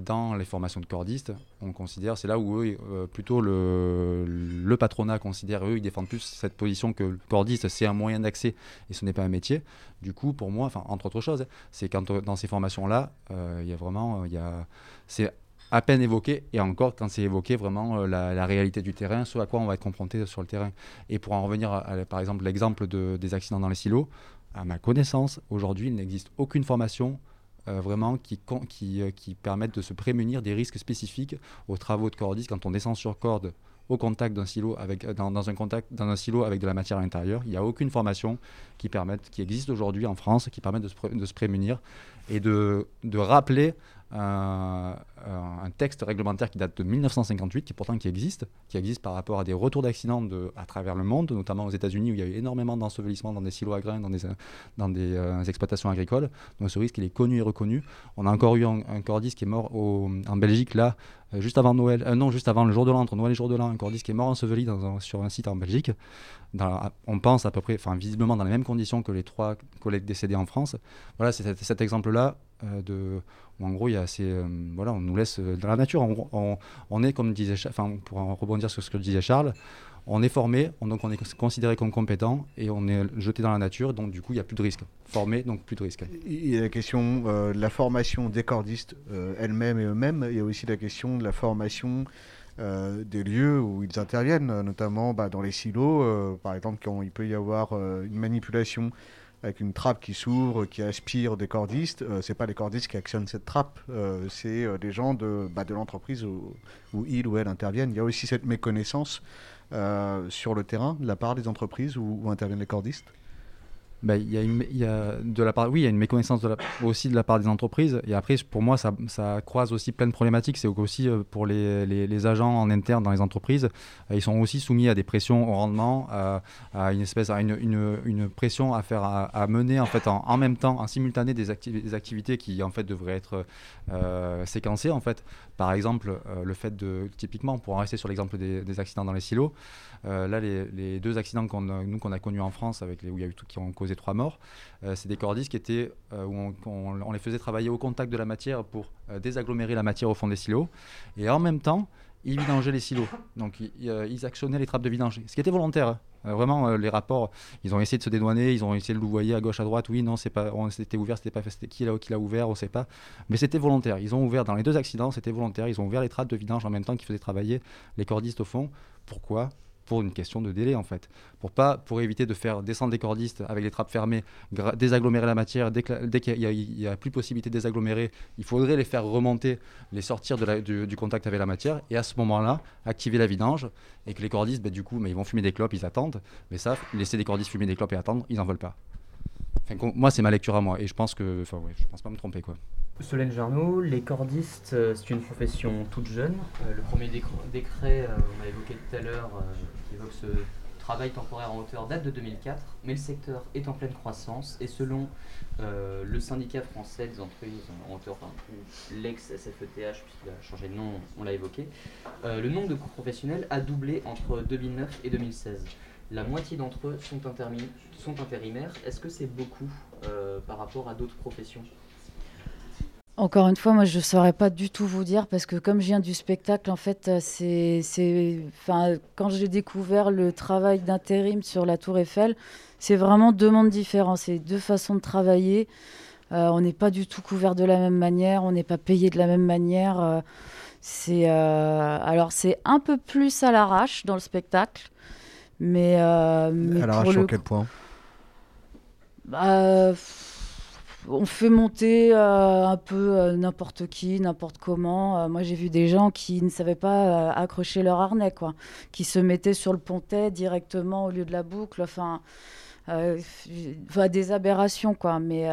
dans les formations de cordistes, on considère, c'est là où euh, plutôt le, patronat considère, eux, ils défendent plus cette position que le cordiste, c'est un moyen d'accès et ce n'est pas un métier. Du coup, pour moi, entre autres choses, c'est quand euh, dans ces formations-là, euh, il y a vraiment, euh, c'est à peine évoqué, et encore quand c'est évoqué vraiment euh, la, réalité du terrain, ce à quoi on va être confronté sur le terrain. Et pour en revenir à, par exemple l'exemple de, des accidents dans les silos, à ma connaissance, aujourd'hui, il n'existe aucune formation euh, vraiment qui, qui, euh, qui permettent de se prémunir des risques spécifiques aux travaux de cordistes quand on descend sur corde au contact d'un silo avec, dans, un contact, dans un silo avec de la matière à l'intérieur. Il n'y a aucune formation qui, permette, qui existe aujourd'hui en France qui permette de se, de se prémunir et de, de rappeler un, un, texte réglementaire qui date de 1958, qui pourtant qui existe, qui existe par rapport à des retours d'accidents à travers le monde, notamment aux États-Unis où il y a eu énormément d'ensevelissements dans des silos à grains, dans des, dans des euh, exploitations agricoles. Donc ce risque il est connu et reconnu. On a encore eu un, cordis qui est mort en Belgique là, euh, juste avant Noël, euh, non juste avant le jour de l'an, entre Noël et le jour de l'an, un cordis qui est mort enseveli sur un site en Belgique. On pense à peu près, enfin visiblement dans les mêmes conditions que les trois collègues décédés en France. Voilà, c'est cet exemple-là de en gros, il y a assez, euh, voilà, on nous laisse euh, dans la nature. On, est, comme disait, enfin, pour rebondir sur ce que disait Charles, on est formé, donc on est considéré comme compétent et on est jeté dans la nature, donc du coup il n'y a plus de risque. Formé, donc plus de risque. Il y a la question euh, de la formation des cordistes elles-mêmes et eux-mêmes, il y a aussi la question de la formation des lieux où ils interviennent, notamment bah, dans les silos, par exemple quand il peut y avoir une manipulation avec une trappe qui s'ouvre, qui aspire des cordistes. Ce euh, c'est pas les cordistes qui actionnent cette trappe, euh, c'est euh, des gens de, bah, de l'entreprise où, où, ils ou elles interviennent. Il y a aussi cette méconnaissance sur le terrain de la part des entreprises où interviennent les cordistes. Bah, y, a y a de la part, oui, il y a une méconnaissance aussi de la part des entreprises. Et après, pour moi, ça, ça croise aussi plein de problématiques. C'est aussi euh, pour les, les, agents en interne dans les entreprises, euh, ils sont aussi soumis à des pressions au rendement, à, une espèce, à une, une, une, pression à faire, à, mener en fait en, même temps, en simultané des, des, activités qui en fait devraient être euh, séquencées en fait. Par exemple, le fait de, typiquement, pour en rester sur l'exemple des, accidents dans les silos, là, les, deux accidents qu'on a connus en France avec où il y a eu tout qui ont causé trois morts. Euh, c'est des cordistes qui étaient euh, où on, les faisait travailler au contact de la matière pour euh, désagglomérer la matière au fond des silos, et en même temps ils vidangeaient les silos. Donc ils, actionnaient les trappes de vidange, ce qui était volontaire. Hein. vraiment, les rapports, ils ont essayé de se dédouaner, ils ont essayé de louvoyer à gauche, à droite. Oui, non, c'est pas, c'était ouvert, c'était pas fait. Qui l'a, qui ouvert, on sait pas. Mais c'était volontaire. Ils ont ouvert dans les deux accidents, c'était volontaire. Ils ont ouvert les trappes de vidange en même temps qu'ils faisaient travailler les cordistes au fond. Pourquoi? Pour une question de délai en fait. Pour, pas, pour éviter de faire descendre des cordistes avec les trappes fermées, désagglomérer la matière, dès qu'il n'y a, plus possibilité de désagglomérer, il faudrait les faire remonter, les sortir du, contact avec la matière, et à ce moment-là, activer la vidange, et que les cordistes, bah, du coup, mais ils vont fumer des clopes, ils attendent, mais ça, laisser des cordistes fumer des clopes et attendre, ils n'en veulent pas. moi, c'est ma lecture à moi, et je pense que, enfin, ouais, je pense pas me tromper quoi. Solène Jarno, les cordistes, euh, c'est une profession toute jeune. Euh, le premier décret, euh, on a évoqué tout à l'heure, qui évoque ce travail temporaire en hauteur, date de 2004, mais le secteur est en pleine croissance et selon le syndicat français des entreprises en hauteur, enfin, l'ex-SFETH, puisqu'il a changé de nom, on l'a évoqué, le nombre de professionnels a doublé entre 2009 et 2016. La moitié d'entre eux sont, sont intérimaires. Est-ce que c'est beaucoup par rapport à d'autres professions? Encore une fois, moi, je ne saurais pas du tout vous dire parce que comme je viens du spectacle, en fait, euh, c'est, c'est, enfin, quand j'ai découvert le travail d'intérim sur la Tour Eiffel, c'est vraiment deux mondes différents, c'est deux façons de travailler. Euh, on n'est pas du tout couvert de la même manière, on n'est pas payé de la même manière. Euh, c'est, alors, c'est un peu plus à l'arrache dans le spectacle, mais, mais à l'arrache sur quel point? Bah, on fait monter euh, un peu euh, n'importe qui, n'importe comment. Euh, moi, j'ai vu des gens qui ne savaient pas accrocher leur harnais, quoi, qui se mettaient sur le pontet directement au lieu de la boucle. Enfin, des aberrations, quoi. Mais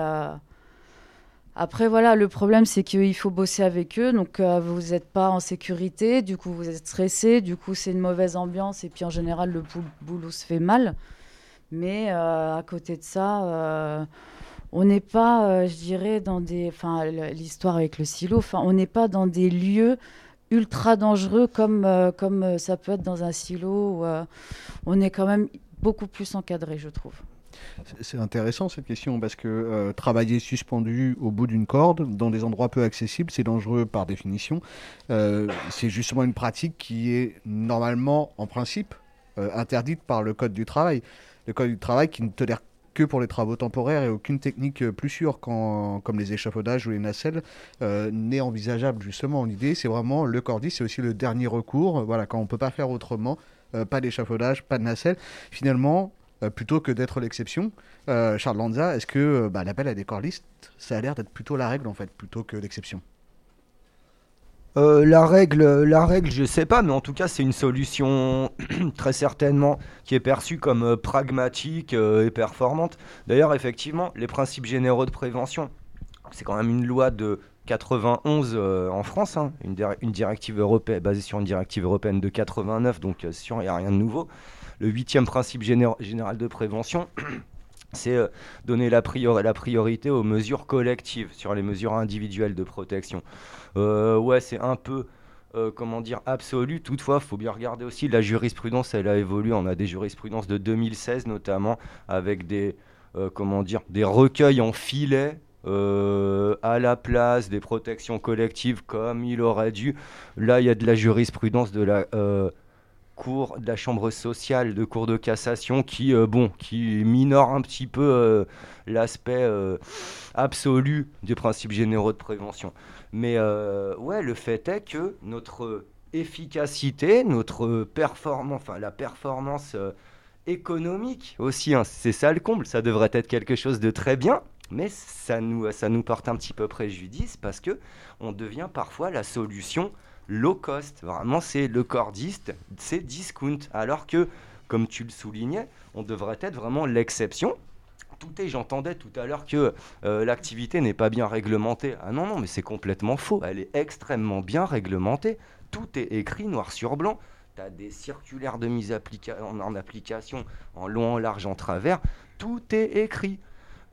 après, voilà, le problème, c'est qu'il faut bosser avec eux. Donc, vous n'êtes pas en sécurité. Du coup, vous êtes stressé. Du coup, c'est une mauvaise ambiance. Et puis, en général, le boulot se fait mal. Mais à côté de ça on n'est pas, euh, je dirais, dans des. Enfin, l'histoire avec le silo, on n'est pas dans des lieux ultra dangereux comme, euh, comme euh, ça peut être dans un silo. on est quand même beaucoup plus encadré, je trouve. C'est intéressant cette question parce que travailler suspendu au bout d'une corde dans des endroits peu accessibles, c'est dangereux par définition. c'est justement une pratique qui est normalement, en principe, interdite par le Code du travail. Le Code du travail qui ne tolère que pour les travaux temporaires et aucune technique euh, plus sûre comme les échafaudages ou les nacelles euh, n'est envisageable justement. L'idée c'est vraiment le cordis, c'est aussi le dernier recours. Voilà, quand on peut pas faire autrement, euh, pas d'échafaudage, pas de nacelle. Finalement, plutôt que d'être l'exception, Charles Lanza, est-ce que bah, l'appel à des cordistes, ça a l'air d'être plutôt la règle en fait, plutôt que l'exception? Euh, la règle, la règle, je sais pas, mais en tout cas, c'est une solution très certainement qui est perçue comme euh, pragmatique euh, et performante. D'ailleurs, effectivement, les principes généraux de prévention, c'est quand même une loi de 91 en France, hein, une, directive européenne basée sur une directive européenne de 89, donc sûr, il n'y a rien de nouveau. Le huitième principe général de prévention, c'est donner la, priorité aux mesures collectives sur les mesures individuelles de protection. Euh, ouais, c'est un peu. Euh, comment dire, absolu. Toutefois, il faut bien regarder aussi la jurisprudence, elle a évolué. On a des jurisprudences de 2016 notamment, avec des, euh, comment dire, des recueils en filet à la place des protections collectives comme il aurait dû. Là, il y a de la jurisprudence de la cour de la chambre sociale de cour de cassation qui bon qui minore un petit peu l'aspect absolu des principes généraux de prévention. Mais euh, ouais, le fait est que notre efficacité, notre performance, enfin la performance euh, économique aussi, hein, c'est ça le comble, ça devrait être quelque chose de très bien, mais ça nous, ça nous porte un petit peu préjudice parce que on devient parfois la solution low cost. Vraiment, c'est le cordiste, c'est discount. Alors que, comme tu le soulignais, on devrait être vraiment l'exception tout est, j'entendais tout à l'heure que euh, l'activité n'est pas bien réglementée. Ah non, non, mais c'est complètement faux. Elle est extrêmement bien réglementée. Tout est écrit noir sur blanc. Tu as des circulaires de mise en, application en long, en large, en travers. Tout est écrit.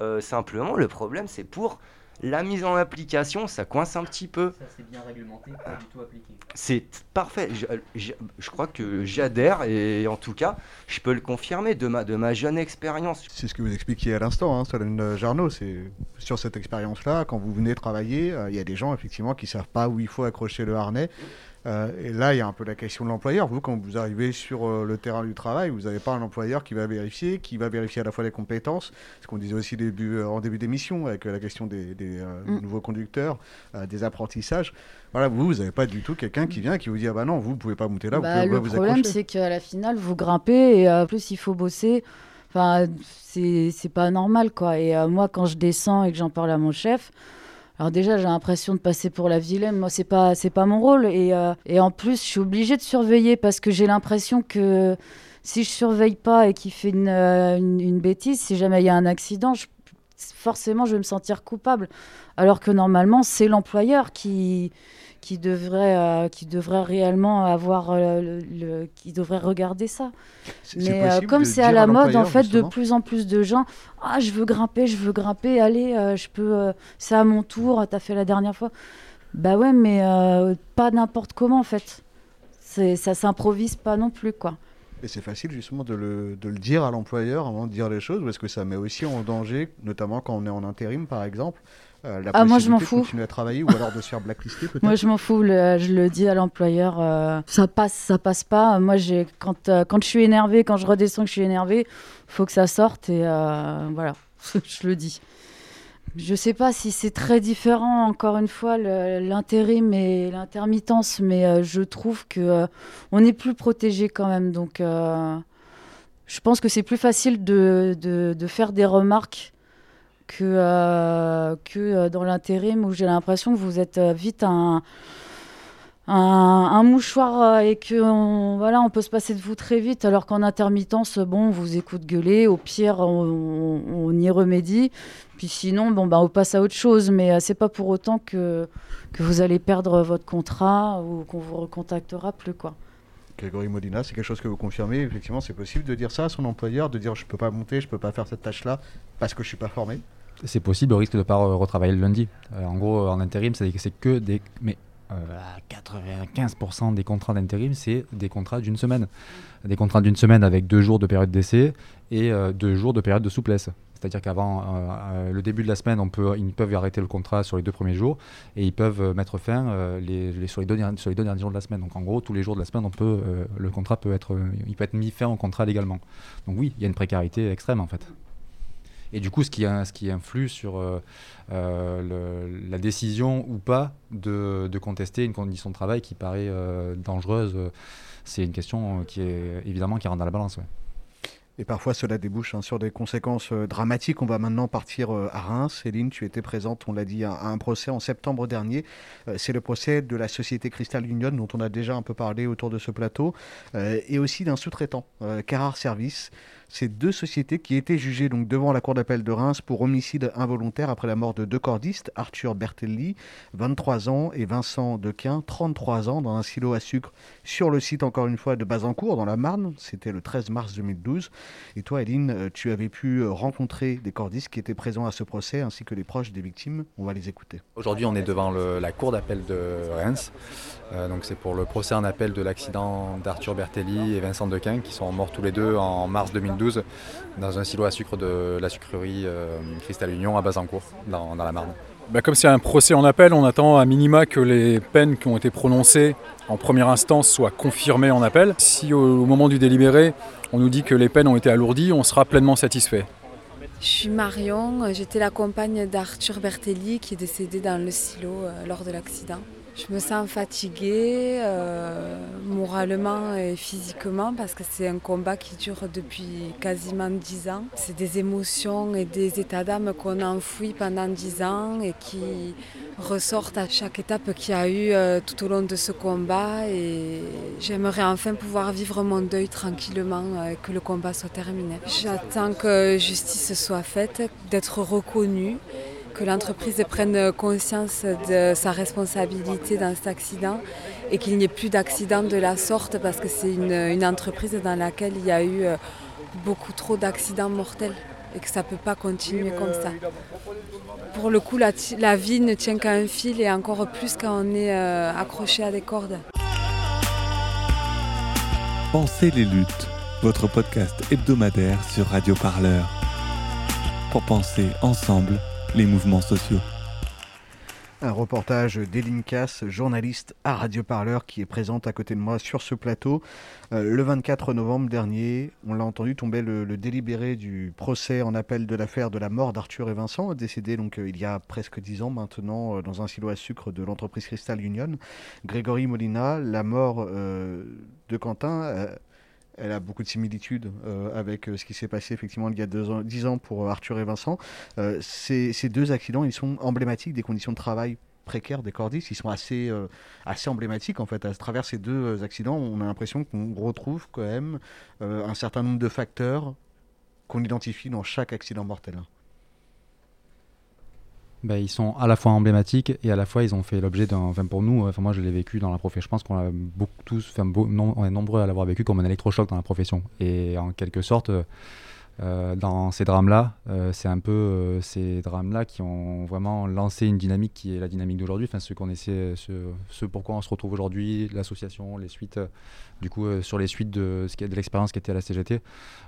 Euh, simplement, le problème, c'est pour la mise en application, ça coince un petit peu. Ça, c'est bien réglementé, pas du tout appliqué. C'est parfait. Je, crois que j'adhère et en tout cas, je peux le confirmer de ma, de ma jeune expérience. C'est ce que vous expliquiez à l'instant, hein, Solène Jarno. C'est sur cette expérience-là, quand vous venez travailler, euh, il y a des gens effectivement qui savent pas où il faut accrocher le harnais. Euh, et là, il y a un peu la question de l'employeur. Vous, quand vous arrivez sur euh, le terrain du travail, vous n'avez pas un employeur qui va vérifier, qui va vérifier à la fois les compétences, ce qu'on disait aussi début, euh, en début d'émission avec la question des, mm. nouveaux conducteurs, des apprentissages. Voilà, vous, vous n'avez pas du tout quelqu'un qui vient et qui vous dit ah bah non, vous ne pouvez pas monter là, vous bah, pouvez le vous problème, c'est qu'à la finale, vous grimpez et en plus, il faut bosser. Enfin, c'est pas normal quoi. Et moi, quand je descends et que j'en parle à mon chef, alors déjà, j'ai l'impression de passer pour la vilaine. Moi, c'est pas, pas mon rôle. Et, euh, et en plus, je suis obligée de surveiller parce que j'ai l'impression que si je surveille pas et qu'il fait une, euh, une, bêtise, si jamais il y a un accident, forcément, je vais me sentir coupable. Alors que normalement, c'est l'employeur qui qui devrait, euh, qui devrait réellement avoir le, qui devrait regarder ça. Mais comme c'est à la mode, en fait, de plus en plus de gens, ah, je veux grimper, je veux grimper, allez, euh, je peux, euh, c'est à mon tour, t'as fait la dernière fois. Bah ouais, mais euh, pas n'importe comment en fait. C'est, ça s'improvise pas non plus, quoi. Et c'est facile justement de le, de le dire à l'employeur avant de dire les choses, est-ce que ça met aussi en danger, notamment quand on est en intérim par exemple, euh, la ah, moi je m'en fous. continuer à travailler ou alors de se faire blacklister peut-être Moi je m'en fous, je le dis à l'employeur, euh, ça passe, ça passe pas. Moi j'ai quand, euh, quand je suis énervé, quand je redescends que je suis énervé, faut que ça sorte et voilà, je le dis. Je sais pas si c'est très différent, encore une fois, l'intérim et l'intermittence, mais je trouve que on est plus protégé quand même. Donc, je pense que c'est plus facile de, de, de, faire des remarques que, euh, que euh, dans l'intérim où j'ai l'impression que vous êtes euh, vite un, un, mouchoir et que on, voilà, on peut se passer de vous très vite, alors qu'en intermittence, bon, on vous écoute gueuler, au pire, on, on, y remédie, puis sinon, bon, bah, on passe à autre chose, mais c'est pas pour autant que, que vous allez perdre votre contrat ou qu'on vous recontactera plus, quoi. Grégory Modina, c'est quelque chose que vous confirmez. Effectivement, c'est possible de dire ça à son employeur, de dire je peux pas monter, je peux pas faire cette tâche-là parce que je suis pas formé c'est possible au risque de ne pas retravailler le lundi. Euh, en gros, en intérim, c'est que des. Mais 95% euh, des contrats d'intérim, c'est des contrats d'une semaine. Des contrats d'une semaine avec deux jours de période d'essai et euh, deux jours de période de souplesse. C'est-à-dire qu'avant le début de la semaine, ils peuvent arrêter le contrat sur les deux premiers jours et ils peuvent mettre fin sur, les deux, derniers jours de la semaine. Donc en gros, tous les jours de la semaine, le contrat peut être, peut être mis fin au contrat légalement. Donc oui, il y a une précarité extrême en fait et du coup ce qui, influe sur euh, euh, la décision ou pas de, contester une condition de travail qui paraît euh, dangereuse. C'est une question qui est évidemment qui rentre dans la balance. Et parfois cela débouche hein, sur des conséquences dramatiques. On va maintenant partir à Reims. Céline, tu étais présente, on l'a dit, à, un procès en septembre dernier. C'est le procès de la société Crystal Union dont on a déjà un peu parlé autour de ce plateau, et aussi d'un sous-traitant, Carrard Service ces deux sociétés qui étaient jugées donc devant la cour d'appel de Reims pour homicide involontaire après la mort de deux cordistes, Arthur Bertelli, 23 ans, et Vincent Dequin, 33 ans, dans un silo à sucre sur le site encore une fois de Bazancourt dans la Marne. C'était le 13 mars 2012. Et toi, Eline, euh, tu avais pu euh, rencontrer des cordistes qui étaient présents à ce procès ainsi que les proches des victimes. On va les écouter. Aujourd'hui, on est devant la cour d'appel de Reims. Euh, donc c'est pour le procès en appel de l'accident d'Arthur Bertelli et Vincent Dequin qui sont morts tous les deux en mars 2012 dans un silo à sucre de la sucrerie euh, Cristal Union à Bazancourt dans, la Marne. Bah, comme c'est un procès en appel, on attend à minima que les peines qui ont été prononcées en première instance soient confirmées en appel. Si au, moment du délibéré, on nous dit que les peines ont été alourdies, on sera pleinement satisfait. Je suis Marion, j'étais la compagne d'Arthur Bertelli qui est décédé dans le silo euh, lors de l'accident. Je me sens fatiguée, euh, moralement et physiquement, parce que c'est un combat qui dure depuis quasiment dix ans. C'est des émotions et des états d'âme qu'on enfouit pendant dix ans et qui ressortent à chaque étape qu'il y a eu euh, tout au long de ce combat. Et j'aimerais enfin pouvoir vivre mon deuil tranquillement et que le combat soit terminé. J'attends que justice soit faite, d'être reconnue que l'entreprise prenne conscience de sa responsabilité dans cet accident et qu'il n'y ait plus d'accidents de la sorte parce que c'est une, entreprise dans laquelle il y a eu euh, beaucoup trop d'accidents mortels et que ça ne peut pas continuer comme ça. Pour le coup, la, vie ne tient qu'à un fil et encore plus quand on est euh, accroché à des cordes. Pensez les luttes, votre podcast hebdomadaire sur Radio Parleur. Pour penser ensemble les mouvements sociaux. Un reportage d'Elincas, journaliste à Radio Parleur, qui est présente à côté de moi sur ce plateau. Euh, le 24 novembre dernier, on l'a entendu tomber le, délibéré du procès en appel de l'affaire de la mort d'Arthur et Vincent, décédé donc euh, il y a presque dix ans maintenant euh, dans un silo à sucre de l'entreprise Crystal Union. Grégory Molina, la mort de Quentin elle a beaucoup de similitudes euh, avec euh, ce qui s'est passé effectivement il y a deux ans, dix ans pour euh, Arthur et Vincent. Ces, deux accidents, ils sont emblématiques des conditions de travail précaires des cordistes. Ils sont assez, assez emblématiques en fait. À travers ces deux accidents, on a l'impression qu'on retrouve quand même un certain nombre de facteurs qu'on identifie dans chaque accident mortel. Ben, ils sont à la fois emblématiques et à la fois ils ont fait l'objet d'un. Enfin, pour nous, enfin, moi je l'ai vécu dans la profession. Je pense qu'on a beaucoup tous, enfin, on est nombreux à l'avoir vécu comme un électrochoc dans la profession. Et en quelque sorte, euh, dans ces drames-là, euh, c'est un peu euh, ces drames-là qui ont vraiment lancé une dynamique qui est la dynamique d'aujourd'hui, enfin ce qu'on essaie, ce, pourquoi on se retrouve aujourd'hui, l'association, les suites, du coup sur les suites de, de l'expérience qui était à la CGT.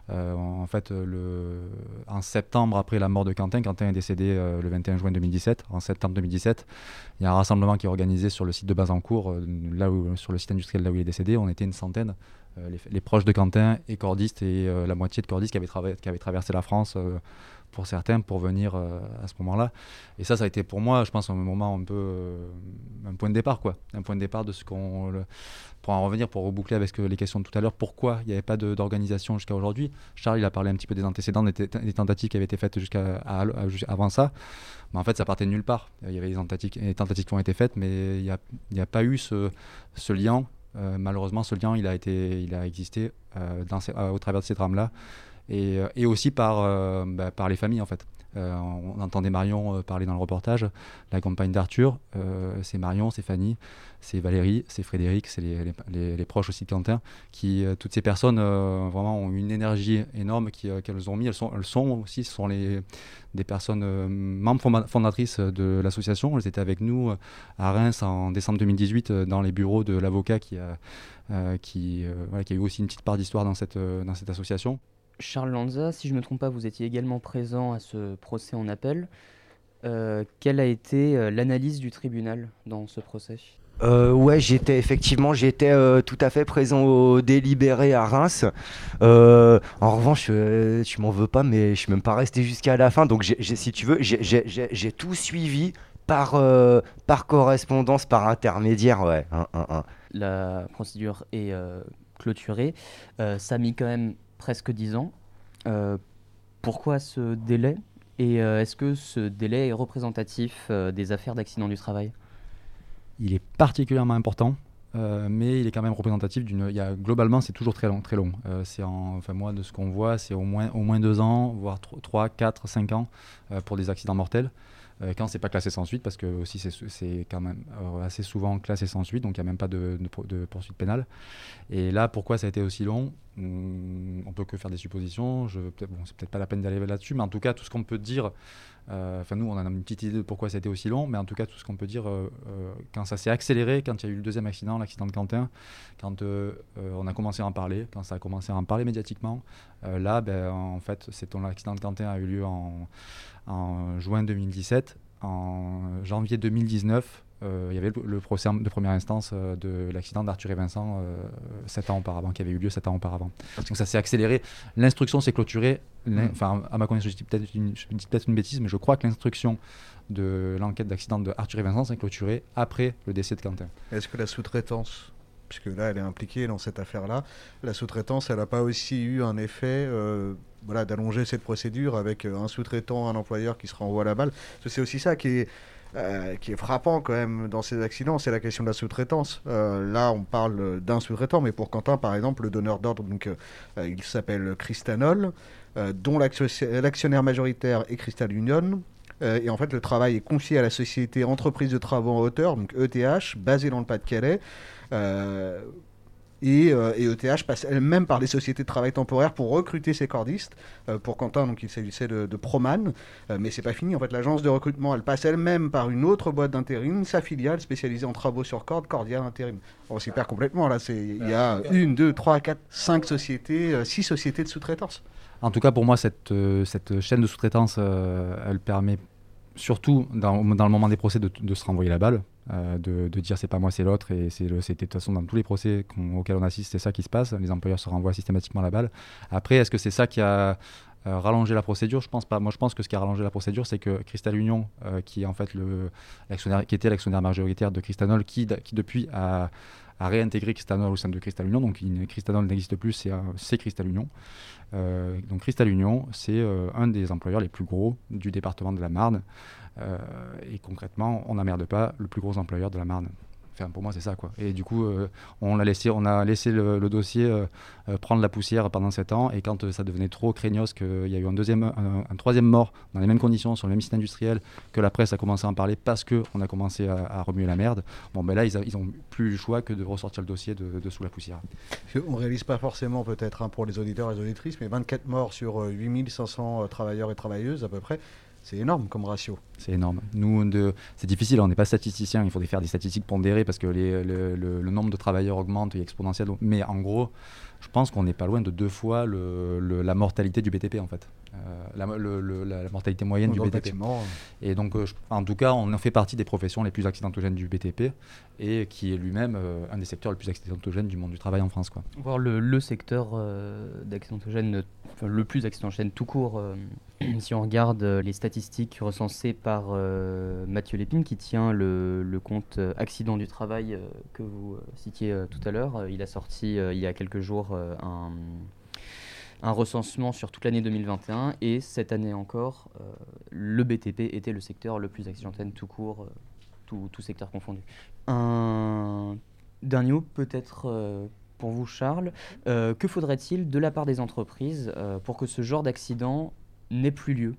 en fait, le, en septembre après la mort de Quentin, Quentin est décédé le 21 juin 2017. En septembre 2017, il y a un rassemblement qui est organisé sur le site de Bazancourt, là où, sur le site industriel là où il est décédé. On était une centaine. Euh, les, proches de Quentin et cordistes et euh, la moitié de cordistes qui avaient, qui avaient traversé la France euh, pour certains pour venir à ce moment-là. Et ça, ça a été pour moi, je pense, un moment un peu un point de départ, quoi. Un point de départ de ce qu'on. Pour en revenir, pour reboucler avec les questions de tout à l'heure, pourquoi il n'y avait pas d'organisation jusqu'à aujourd'hui Charles, il a parlé un petit peu des antécédents, des, tentatives qui avaient été faites jusqu'à avant ça. Mais en fait, ça partait de nulle part. Il y avait des tentatives, qui ont été faites, mais il n'y a, pas eu ce lien euh, malheureusement, ce lien, il a, été, il a existé euh, dans au travers de ces drames-là, et, euh, et, aussi par, bah, par les familles, en fait. on entendait Marion parler dans le reportage, la compagne d'Arthur, c'est Marion, c'est Fanny, c'est Valérie, c'est Frédéric, c'est les, proches aussi de Quentin, qui, toutes ces personnes vraiment ont une énergie énorme qu'elles ont mis, elles sont, aussi, sont les, des personnes membres fondatrices de l'association, elles étaient avec nous à Reims en décembre 2018 dans les bureaux de l'avocat qui a, qui, a eu aussi une petite part d'histoire dans cette, dans cette association. Charles Lanza, si je ne me trompe pas, vous étiez également présent à ce procès en appel. Euh, quelle a été euh, l'analyse du tribunal dans ce procès? Euh, ouais, j'étais effectivement, j'étais euh, tout à fait présent au délibéré à Reims. en revanche, tu m'en veux pas, mais je suis même pas resté jusqu'à la fin. Donc, si tu veux, j'ai tout suivi par, par correspondance, par intermédiaire. Ouais. La procédure est clôturée. ça a mis quand même presque 10 ans. Euh, pourquoi ce délai? Et euh, est-ce que ce délai est représentatif euh, des affaires d'accident du travail? Il est particulièrement important. euh, mais il est quand même représentatif d'une. Globalement, c'est toujours très long. Très long. Euh, c'est en, enfin moi, de ce qu'on voit, c'est au moins, au moins deux ans, voire tro- trois, quatre, cinq ans euh, pour des accidents mortels. Quand c'est pas classé sans suite, parce que aussi c'est, quand même assez souvent classé sans suite, donc il n'y a même pas de, de pour- de poursuite pénale. Et là, pourquoi ça a été aussi long? On peut que faire des suppositions. Je, bon, c'est peut-être pas la peine d'aller là-dessus, mais en tout cas, tout ce qu'on peut dire, euh, enfin nous, on a une petite idée de pourquoi été aussi long, mais en tout cas, tout ce qu'on peut dire, euh, euh, quand ça s'est accéléré, quand il y a eu le deuxième accident, l'accident de Quentin, quand on a commencé à en parler, quand ça a commencé à en parler médiatiquement, là, ben, en fait, c'est l'accident de Quentin a eu lieu en, en juin 2017. En janvier 2019, euh, il y avait le, le procès de première instance euh, de l'accident d'Arthur et Vincent euh, sept ans auparavant, qui avait eu lieu sept ans auparavant. Donc ça s'est accéléré. L'instruction s'est clôturée. L'in- Mm. Enfin, à ma connaissance, je dis peut-être une, peut-être une bêtise, mais je crois que l'instruction de l'enquête d'accident de Arthur et Vincent s'est clôturée après le décès de Quentin. Est-ce que la sous-traitance, puisque là elle est impliquée dans cette affaire-là, la sous-traitance, elle n'a pas aussi eu un effet euh, voilà, d'allonger cette procédure avec euh, un sous-traitant, un employeur qui se renvoie la balle? C'est aussi ça qui est, euh, qui est frappant quand même dans ces accidents, c'est la question de la sous-traitance. Euh, là, on parle d'un sous-traitant, mais pour Quentin, par exemple, le donneur d'ordre, euh, il s'appelle Cristanol, dont l'action- l'actionnaire majoritaire est Crystal Union. Et en fait, le travail est confié à la société Entreprise de Travaux en Hauteur, donc ETH, basée dans le Pas-de-Calais. Et, euh, et ETH passe elle-même par des sociétés de travail temporaire pour recruter ses cordistes. Euh, pour Quentin, donc il s'agissait de, Proman, Euh, mais c'est pas fini. En fait, l'agence de recrutement, elle passe elle-même par une autre boîte d'intérim, sa filiale spécialisée en travaux sur corde, Cordia Intérim. On s'y perd complètement là. Il y a une, deux, trois, quatre, cinq sociétés, euh, six sociétés de sous-traitance. En tout cas, pour moi, cette, chaîne de sous-traitance, elle permet surtout, dans, le moment des procès, de se renvoyer la balle, euh, de, dire c'est pas moi, c'est l'autre. Et c'est de toute façon dans tous les procès qu'on- auxquels on assiste, c'est ça qui se passe. Les employeurs se renvoient systématiquement la balle. Après, est-ce que c'est ça qui a euh, rallongé la procédure? Je pense pas. Moi, je pense que ce qui a rallongé la procédure, c'est que Crystal Union, euh, qui en fait qui était l'actionnaire majoritaire de Cristanol, qui, qui depuis a réintégré Cristanol au sein de Crystal Union. Donc Cristanol n'existe plus, c'est Crystal Union. Donc Crystal Union, c'est un des employeurs les plus gros du département de la Marne. Euh, et concrètement, on n'emmerde pas le plus gros employeur de la Marne. Enfin, pour moi, c'est ça. Quoi. Et du coup, euh, on, a laissé, on a laissé le, dossier euh, prendre la poussière pendant 7 ans. Et quand ça devenait trop craignos, qu'il y a eu un, deuxième, un, troisième mort dans les mêmes conditions, sur le même site industriel, que la presse a commencé à en parler parce qu'on a commencé à, remuer la merde, bon, ben là, ils n'ont plus le choix que de ressortir le dossier de, sous la poussière. On réalise pas forcément peut-être hein, pour les auditeurs et les auditrices, mais 24 morts sur euh, 8500 euh, travailleurs et travailleuses à peu près, c'est énorme comme ratio. C'est énorme. Nous, c'est difficile, on n'est pas statisticien, il faudrait faire des statistiques pondérées parce que les- le, le- le nombre de travailleurs augmente et est exponentiel. Mais en gros, je pense qu'on n'est pas loin de deux fois le- le- la mortalité du BTP en fait. Euh, la, le- le- la- la mortalité moyenne Dans du BTP. Et donc, euh, je- en tout cas, on en fait partie des professions les plus accidentogènes du BTP et qui est lui-même euh, un des secteurs les plus accidentogènes du monde du travail en France. Quoi. voir le, le secteur euh, d'accidentogène, le plus accidentogène tout court, euh, si on regarde euh, les statistiques recensées par euh, Mathieu Lépine, qui tient le, compte euh, Accident du travail que vous citiez tout à l'heure. Il a sorti il y a quelques jours un, recensement sur toute l'année 2021 et cette année encore, le BTP était le secteur le plus accidentogène tout court, tout, secteur confondu. Un dernier mot peut-être pour vous Charles, que faudrait-il de la part des entreprises pour que ce genre d'accident n'ait plus lieu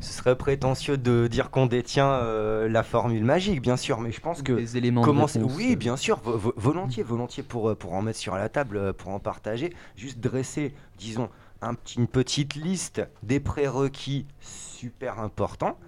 Ce serait prétentieux de dire qu'on détient euh, la formule magique, bien sûr, mais je pense que Des éléments de commencer- réponse, oui, euh. bien sûr, vo- vo- volontiers, volontiers pour euh, pour en mettre sur la table, pour en partager, juste dresser, disons, un une petite liste des prérequis super importants.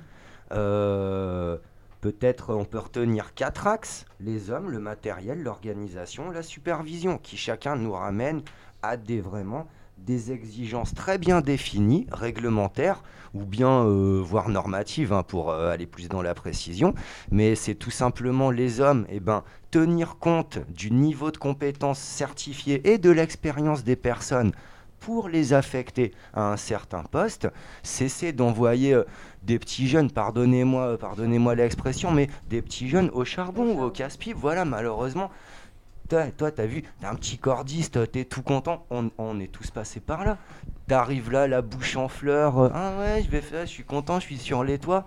Euh, Peut-être on peut retenir quatre axes les hommes, le matériel, l'organisation, la supervision, qui chacun nous ramène à des vraiment des exigences très bien définies, réglementaires ou bien euh, voire normatives hein, pour euh, aller plus dans la précision. Mais c'est tout simplement les hommes, eh ben, tenir compte du niveau de compétences certifiées et de l'expérience des personnes pour les affecter à un certain poste, cesser d'envoyer euh, des petits jeunes, pardonnez-moi, pardonnez-moi l'expression, mais des petits jeunes au charbon ou au casse-pipe, voilà, malheureusement. Toi, toi, t'as vu, t'es un petit cordiste, t'es tout content, on, on est tous passés par là. T'arrives là, la bouche en fleurs. euh, ah ouais, je vais faire, je suis content, je suis sur les toits.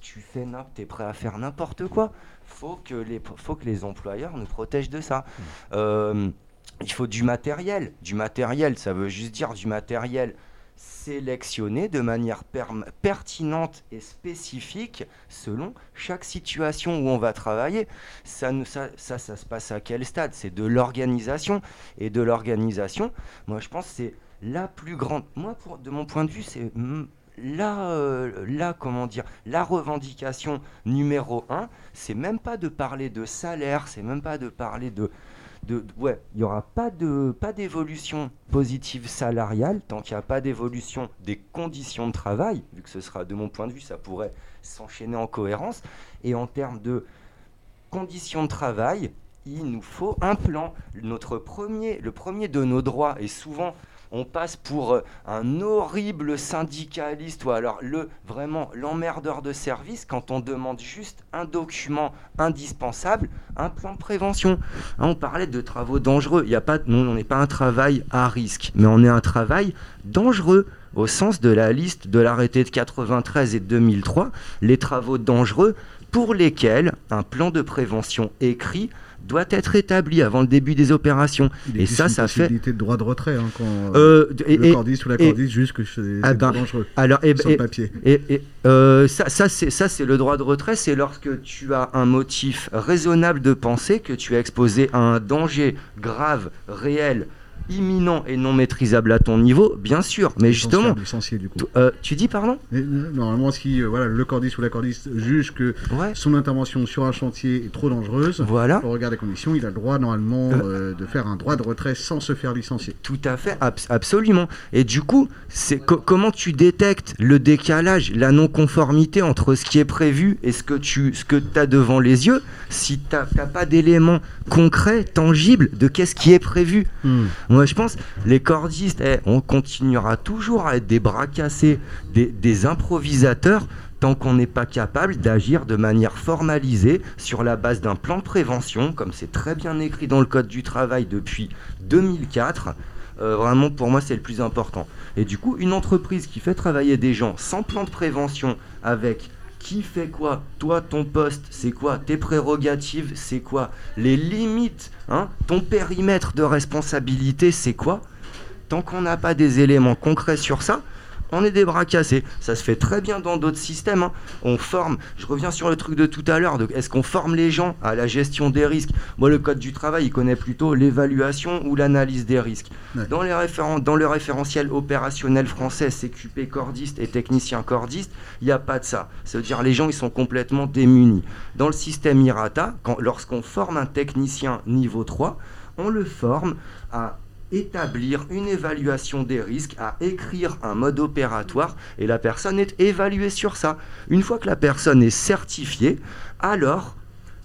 Tu fais n'importe, t'es prêt à faire n'importe quoi. Faut que les, faut que les employeurs nous protègent de ça. Euh, il faut du matériel. Du matériel, ça veut juste dire du matériel sélectionné de manière pertinente et spécifique selon chaque situation où on va travailler. Ça, ça, ça, ça se passe à quel stade? C'est de l'organisation. Et de l'organisation, moi je pense c'est la plus grande. Moi, pour, de mon point de vue, c'est la, euh, la, comment dire, la revendication numéro un. C'est même pas de parler de salaire, c'est même pas de parler de, il n'y aura pas de pas d'évolution positive salariale tant qu'il n'y a pas d'évolution des conditions de travail, vu que ce sera de mon point de vue, ça pourrait s'enchaîner en cohérence. Et en termes de conditions de travail, il nous faut un plan. Notre premier, le premier de nos droits, et souvent on passe pour euh, un horrible syndicaliste ou alors le vraiment l'emmerdeur de service quand on demande juste un document indispensable, un plan de prévention. Hein, on parlait de travaux dangereux. Il a pas, on n'est pas un travail à risque, mais on est un travail dangereux au sens de la liste de l'arrêté de 93 et de 2003, les travaux dangereux pour lesquels un plan de prévention écrit doit être établi avant le début des opérations. Il Et ça, une ça fait de droit de retrait hein, quand Euh, euh, et- le cordiste ou la cordiste juge que c'est Ah ben, dangereux. Alors, et, sur et- le papier. Et, et, euh, ça, ça, c'est le droit de retrait. C'est lorsque tu as un motif raisonnable de penser que tu es exposé à un danger grave, réel, imminent et non maîtrisable à ton niveau, bien sûr. Mais justement, licencier, du coup. euh, tu dis pardon euh, Normalement, si euh, voilà, le cordiste ou la cordiste juge que son intervention sur un chantier est trop dangereuse, Voilà. au regard des conditions, il a le droit normalement euh, de faire un droit de retrait sans se faire licencier. Tout à fait, abs- absolument. Et du coup, c'est co- comment tu détectes le décalage, la non-conformité entre ce qui est prévu et ce que tu ce que as devant les yeux si tu n'as pas d'éléments concrets, tangibles de qu'est-ce qui est prévu? Moi, je pense, les cordistes, eh, on continuera toujours à être des bras cassés, des, improvisateurs tant qu'on n'est pas capable d'agir de manière formalisée sur la base d'un plan de prévention, comme c'est très bien écrit dans le Code du travail depuis 2004. Euh, vraiment, pour moi, c'est le plus important. Et du coup, une entreprise qui fait travailler des gens sans plan de prévention, avec qui fait quoi? Toi, ton poste, c'est quoi? Tes prérogatives, c'est quoi? Les limites, hein? Ton périmètre de responsabilité, c'est quoi? Tant qu'on n'a pas des éléments concrets sur ça, on est des bras cassés. Ça se fait très bien dans d'autres systèmes. hein. On forme, je reviens sur le truc de tout à l'heure, est-ce qu'on forme les gens à la gestion des risques? Moi, le code du travail, il connaît plutôt l'évaluation ou l'analyse des risques. Dans, les référen- dans le référentiel opérationnel français, CQP cordiste et technicien cordiste, il n'y a pas de ça. Ça veut dire les gens, ils sont complètement démunis. Dans le système IRATA, lorsqu'on forme un technicien niveau 3, on le forme à établir une évaluation des risques, à écrire un mode opératoire et la personne est évaluée sur ça. Une fois que la personne est certifiée, alors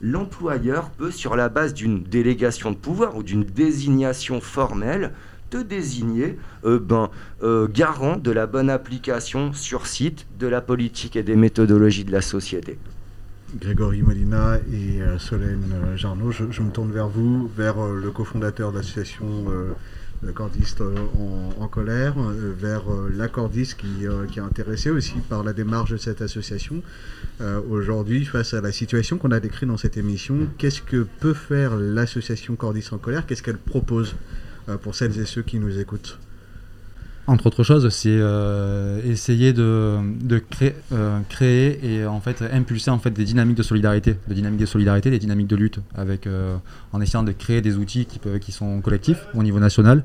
l'employeur peut, sur la base d'une délégation de pouvoir ou d'une désignation formelle, te désigner euh, ben, euh, garant de la bonne application sur site de la politique et des méthodologies de la société. Grégory Molina et euh, Solène euh, Jarnot, je, me tourne vers vous, vers euh, le cofondateur de l'association euh, en, colère, vers euh, l'accordiste qui, est intéressé aussi par la démarche de cette association. Aujourd'hui, face à la situation qu'on a décrite dans cette émission, qu'est-ce que peut faire l'association Cordistes en colère? Qu'est-ce qu'elle propose pour celles et ceux qui nous écoutent? Entre autres choses, c'est euh, essayer de, euh, créer et en fait impulser des dynamiques de solidarité, des dynamiques de solidarité, des dynamiques de lutte, avec euh, en essayant de créer des outils qui sont collectifs au niveau national.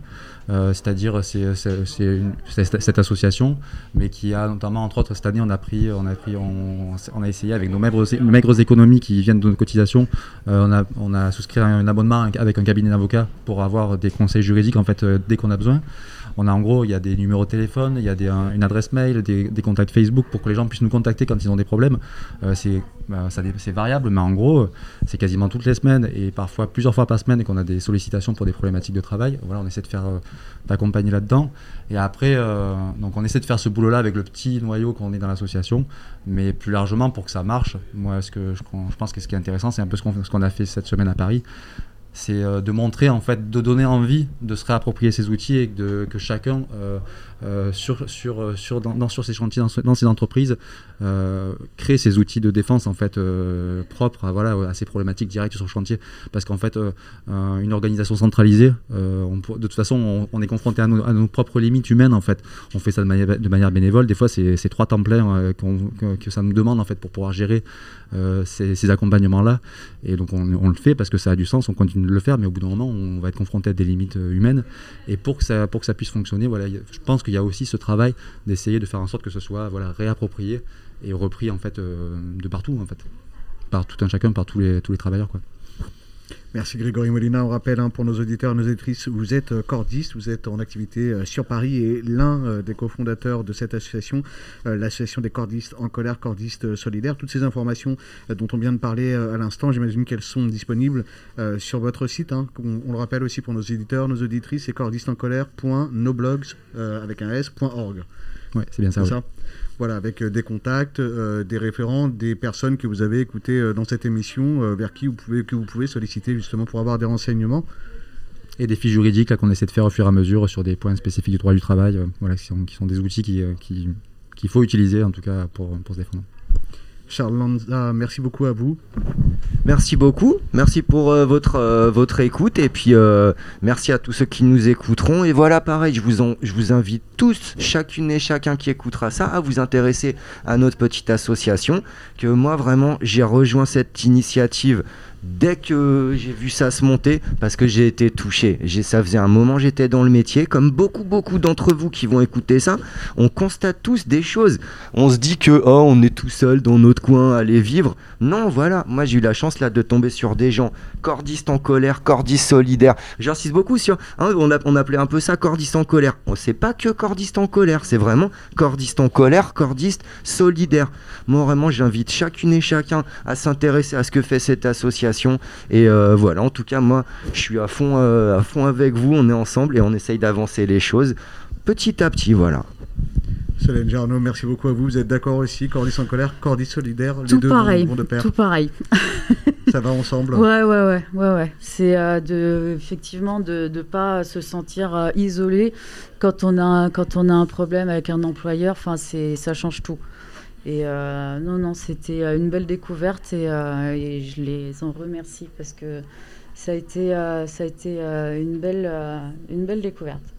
Euh, c'est-à-dire c'est, cette association, mais qui a notamment entre autres cette année on a pris on a pris on, a essayé avec nos maigres, maigres économies qui viennent de nos cotisations, euh, on a on a souscrit un abonnement avec un cabinet d'avocats pour avoir des conseils juridiques en fait euh, dès qu'on a besoin. On a en gros, il y a des numéros de téléphone, il y a des, un- une adresse mail, des, contacts Facebook pour que les gens puissent nous contacter quand ils ont des problèmes. C'est bah, c'est variable, mais en gros, c'est quasiment toutes les semaines et parfois plusieurs fois par semaine qu'on a des sollicitations pour des problématiques de travail. Voilà, on essaie de faire d'accompagner là-dedans. Et après, euh, on essaie de faire ce boulot-là avec le petit noyau qu'on est dans l'association, mais plus largement pour que ça marche. Moi, ce que je, pense que ce qui est intéressant, c'est un peu ce qu'on a fait cette semaine à Paris c'est de montrer en fait, de donner envie de se réapproprier ces outils et que chacun euh, sur, sur, euh, sur, dans, sur ces chantiers, dans, ces entreprises, euh, créer ces outils de défense en fait propres à, voilà, à ces problématiques directes sur le chantier. Parce qu'en fait, une organisation centralisée, de toute façon, on, est confronté à nos, propres limites humaines en fait. On fait ça de manière, de manière bénévole. Des fois, c'est trois temps que, ça nous demande en fait pour pouvoir gérer ces, ces accompagnements-là. Et donc, on, on, le fait parce que ça a du sens. On continue de le faire, mais au bout d'un moment, on va être confronté à des limites humaines. Et pour que ça, pour que ça puisse fonctionner, voilà, je pense qu'il y a aussi ce travail d'essayer de faire en sorte que ce soit voilà, réapproprié et repris en fait euh, de partout en fait, par tout un chacun, par tous les, tous les travailleurs quoi. Merci Grégory Molina. On rappelle hein, pour nos auditeurs et nos auditrices, vous êtes euh, cordiste, vous êtes en activité euh, sur Paris et l'un des cofondateurs de cette association, l'association des cordistes en colère, cordistes solidaires. Toutes ces informations dont on vient de parler à l'instant, j'imagine qu'elles sont disponibles sur votre site. Hein. On, le rappelle aussi pour nos éditeurs, nos auditrices, c'est cordistesencolère.noblogs avec un s.org. Oui, c'est bien ça. ça? Voilà, avec euh, des contacts, euh, des référents, des personnes que vous avez écoutées euh, dans cette émission, vers qui vous pouvez, que vous pouvez solliciter justement pour avoir des renseignements. Et des fiches juridiques qu'on essaie de faire au fur et à mesure sur des points spécifiques du droit du travail, voilà, qui sont, des outils qu'il qui, faut utiliser en tout cas pour, pour se défendre. Charles Lanza, merci beaucoup à vous. Merci beaucoup, merci pour euh, votre, euh, votre écoute et puis euh, merci à tous ceux qui nous écouteront. Et voilà, pareil, je vous, je vous invite tous, chacune et chacun qui écoutera ça, à vous intéresser à notre petite association. Que moi, vraiment, j'ai rejoint cette initiative dès que j'ai vu ça se monter, parce que j'ai été touché. Ça faisait un moment j'étais dans le métier, comme beaucoup beaucoup d'entre vous qui vont écouter ça, on constate tous des choses. On se dit que oh on est tout seul dans notre coin à aller vivre. Non, voilà, moi j'ai eu la chance là de tomber sur des gens cordistes en colère, cordistes solidaires. J'insiste beaucoup sur, hein, on, appelait un peu ça cordiste en colère. On sait pas que cordiste en colère, c'est vraiment cordiste en colère, cordiste solidaire. Moi vraiment j'invite chacune et chacun à s'intéresser à ce que fait cette association et euh, voilà, en tout cas, moi, je suis à fond, euh, à fond avec vous. On est ensemble et on essaye d'avancer les choses petit à petit. Voilà. Solène Jarno, merci beaucoup à vous. Vous êtes d'accord aussi Cordis sans colère, Cordis solidaire, les deux pareil, vont de pair. Tout pareil. Ça va ensemble. Ouais, ouais, ouais, ouais, ouais. C'est euh, de, effectivement de ne pas se sentir isolé quand on a quand on a un problème avec un employeur. Enfin, c'est ça change tout. Et euh, non, non, c'était euh, une belle découverte euh, et, je les en remercie parce que ça a été, ça a été une, belle, une belle découverte.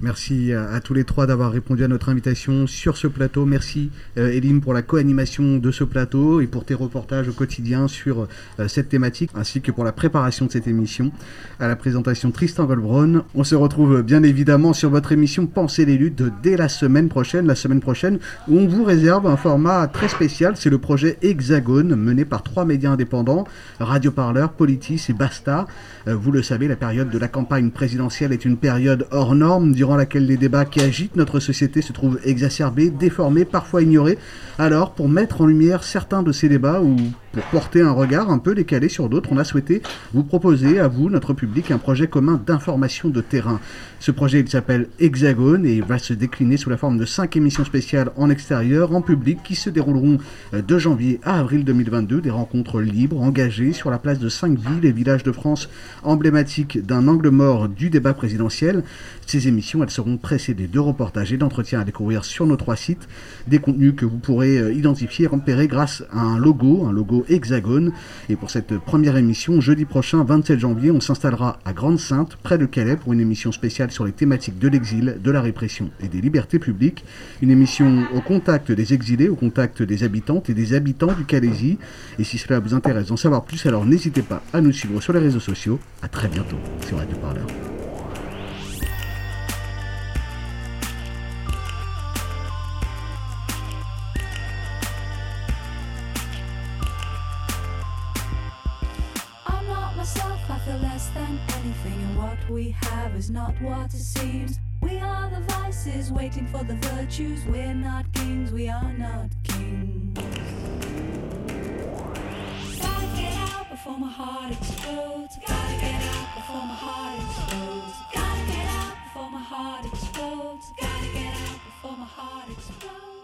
Merci à, tous les trois d'avoir répondu à notre invitation sur ce plateau. Merci euh, pour la co-animation de ce plateau et pour tes reportages au quotidien sur euh, cette thématique, ainsi que pour la préparation de cette émission. À la présentation Tristan Goldbron. On se retrouve bien évidemment sur votre émission Penser les luttes dès la semaine prochaine, la semaine prochaine, où on vous réserve un format très spécial. C'est le projet Hexagone, mené par trois médias indépendants, Radio Parleur, Politis et Basta. Euh, vous le savez, la période de la campagne présidentielle est une période hors norme, laquelle les débats qui agitent notre société se trouvent exacerbés, déformés, parfois ignorés. Alors, pour mettre en lumière certains de ces débats ou pour porter un regard un peu décalé sur d'autres, on a souhaité vous proposer à vous, notre public, un projet commun d'information de terrain. Ce projet, il s'appelle Hexagone et va se décliner sous la forme de cinq émissions spéciales en extérieur, en public, qui se dérouleront euh, de janvier à avril 2022. Des rencontres libres, engagées sur la place de cinq villes et villages de France emblématiques d'un angle mort du débat présidentiel. Ces émissions, elles seront précédées de reportages et d'entretiens à découvrir sur nos trois sites. Des contenus que vous pourrez euh, identifier et repérer grâce à un logo, un logo Hexagone. Et pour cette première émission, jeudi prochain, 27 janvier, on s'installera à Grande-Sainte, près de Calais, pour une émission spéciale sur les thématiques de l'exil, de la répression et des libertés publiques. Une émission au contact des exilés, au contact des habitantes et des habitants du Calaisie. Et si cela vous intéresse d'en savoir plus, alors n'hésitez pas à nous suivre sur les réseaux sociaux. À très bientôt sur Radio Parleur. We have is not what it seems. We are the vices waiting for the virtues. We're not kings, we are not kings. Gotta get out before my heart explodes. Gotta get out before my heart explodes. Gotta get out before my heart explodes. Gotta get out before my heart explodes.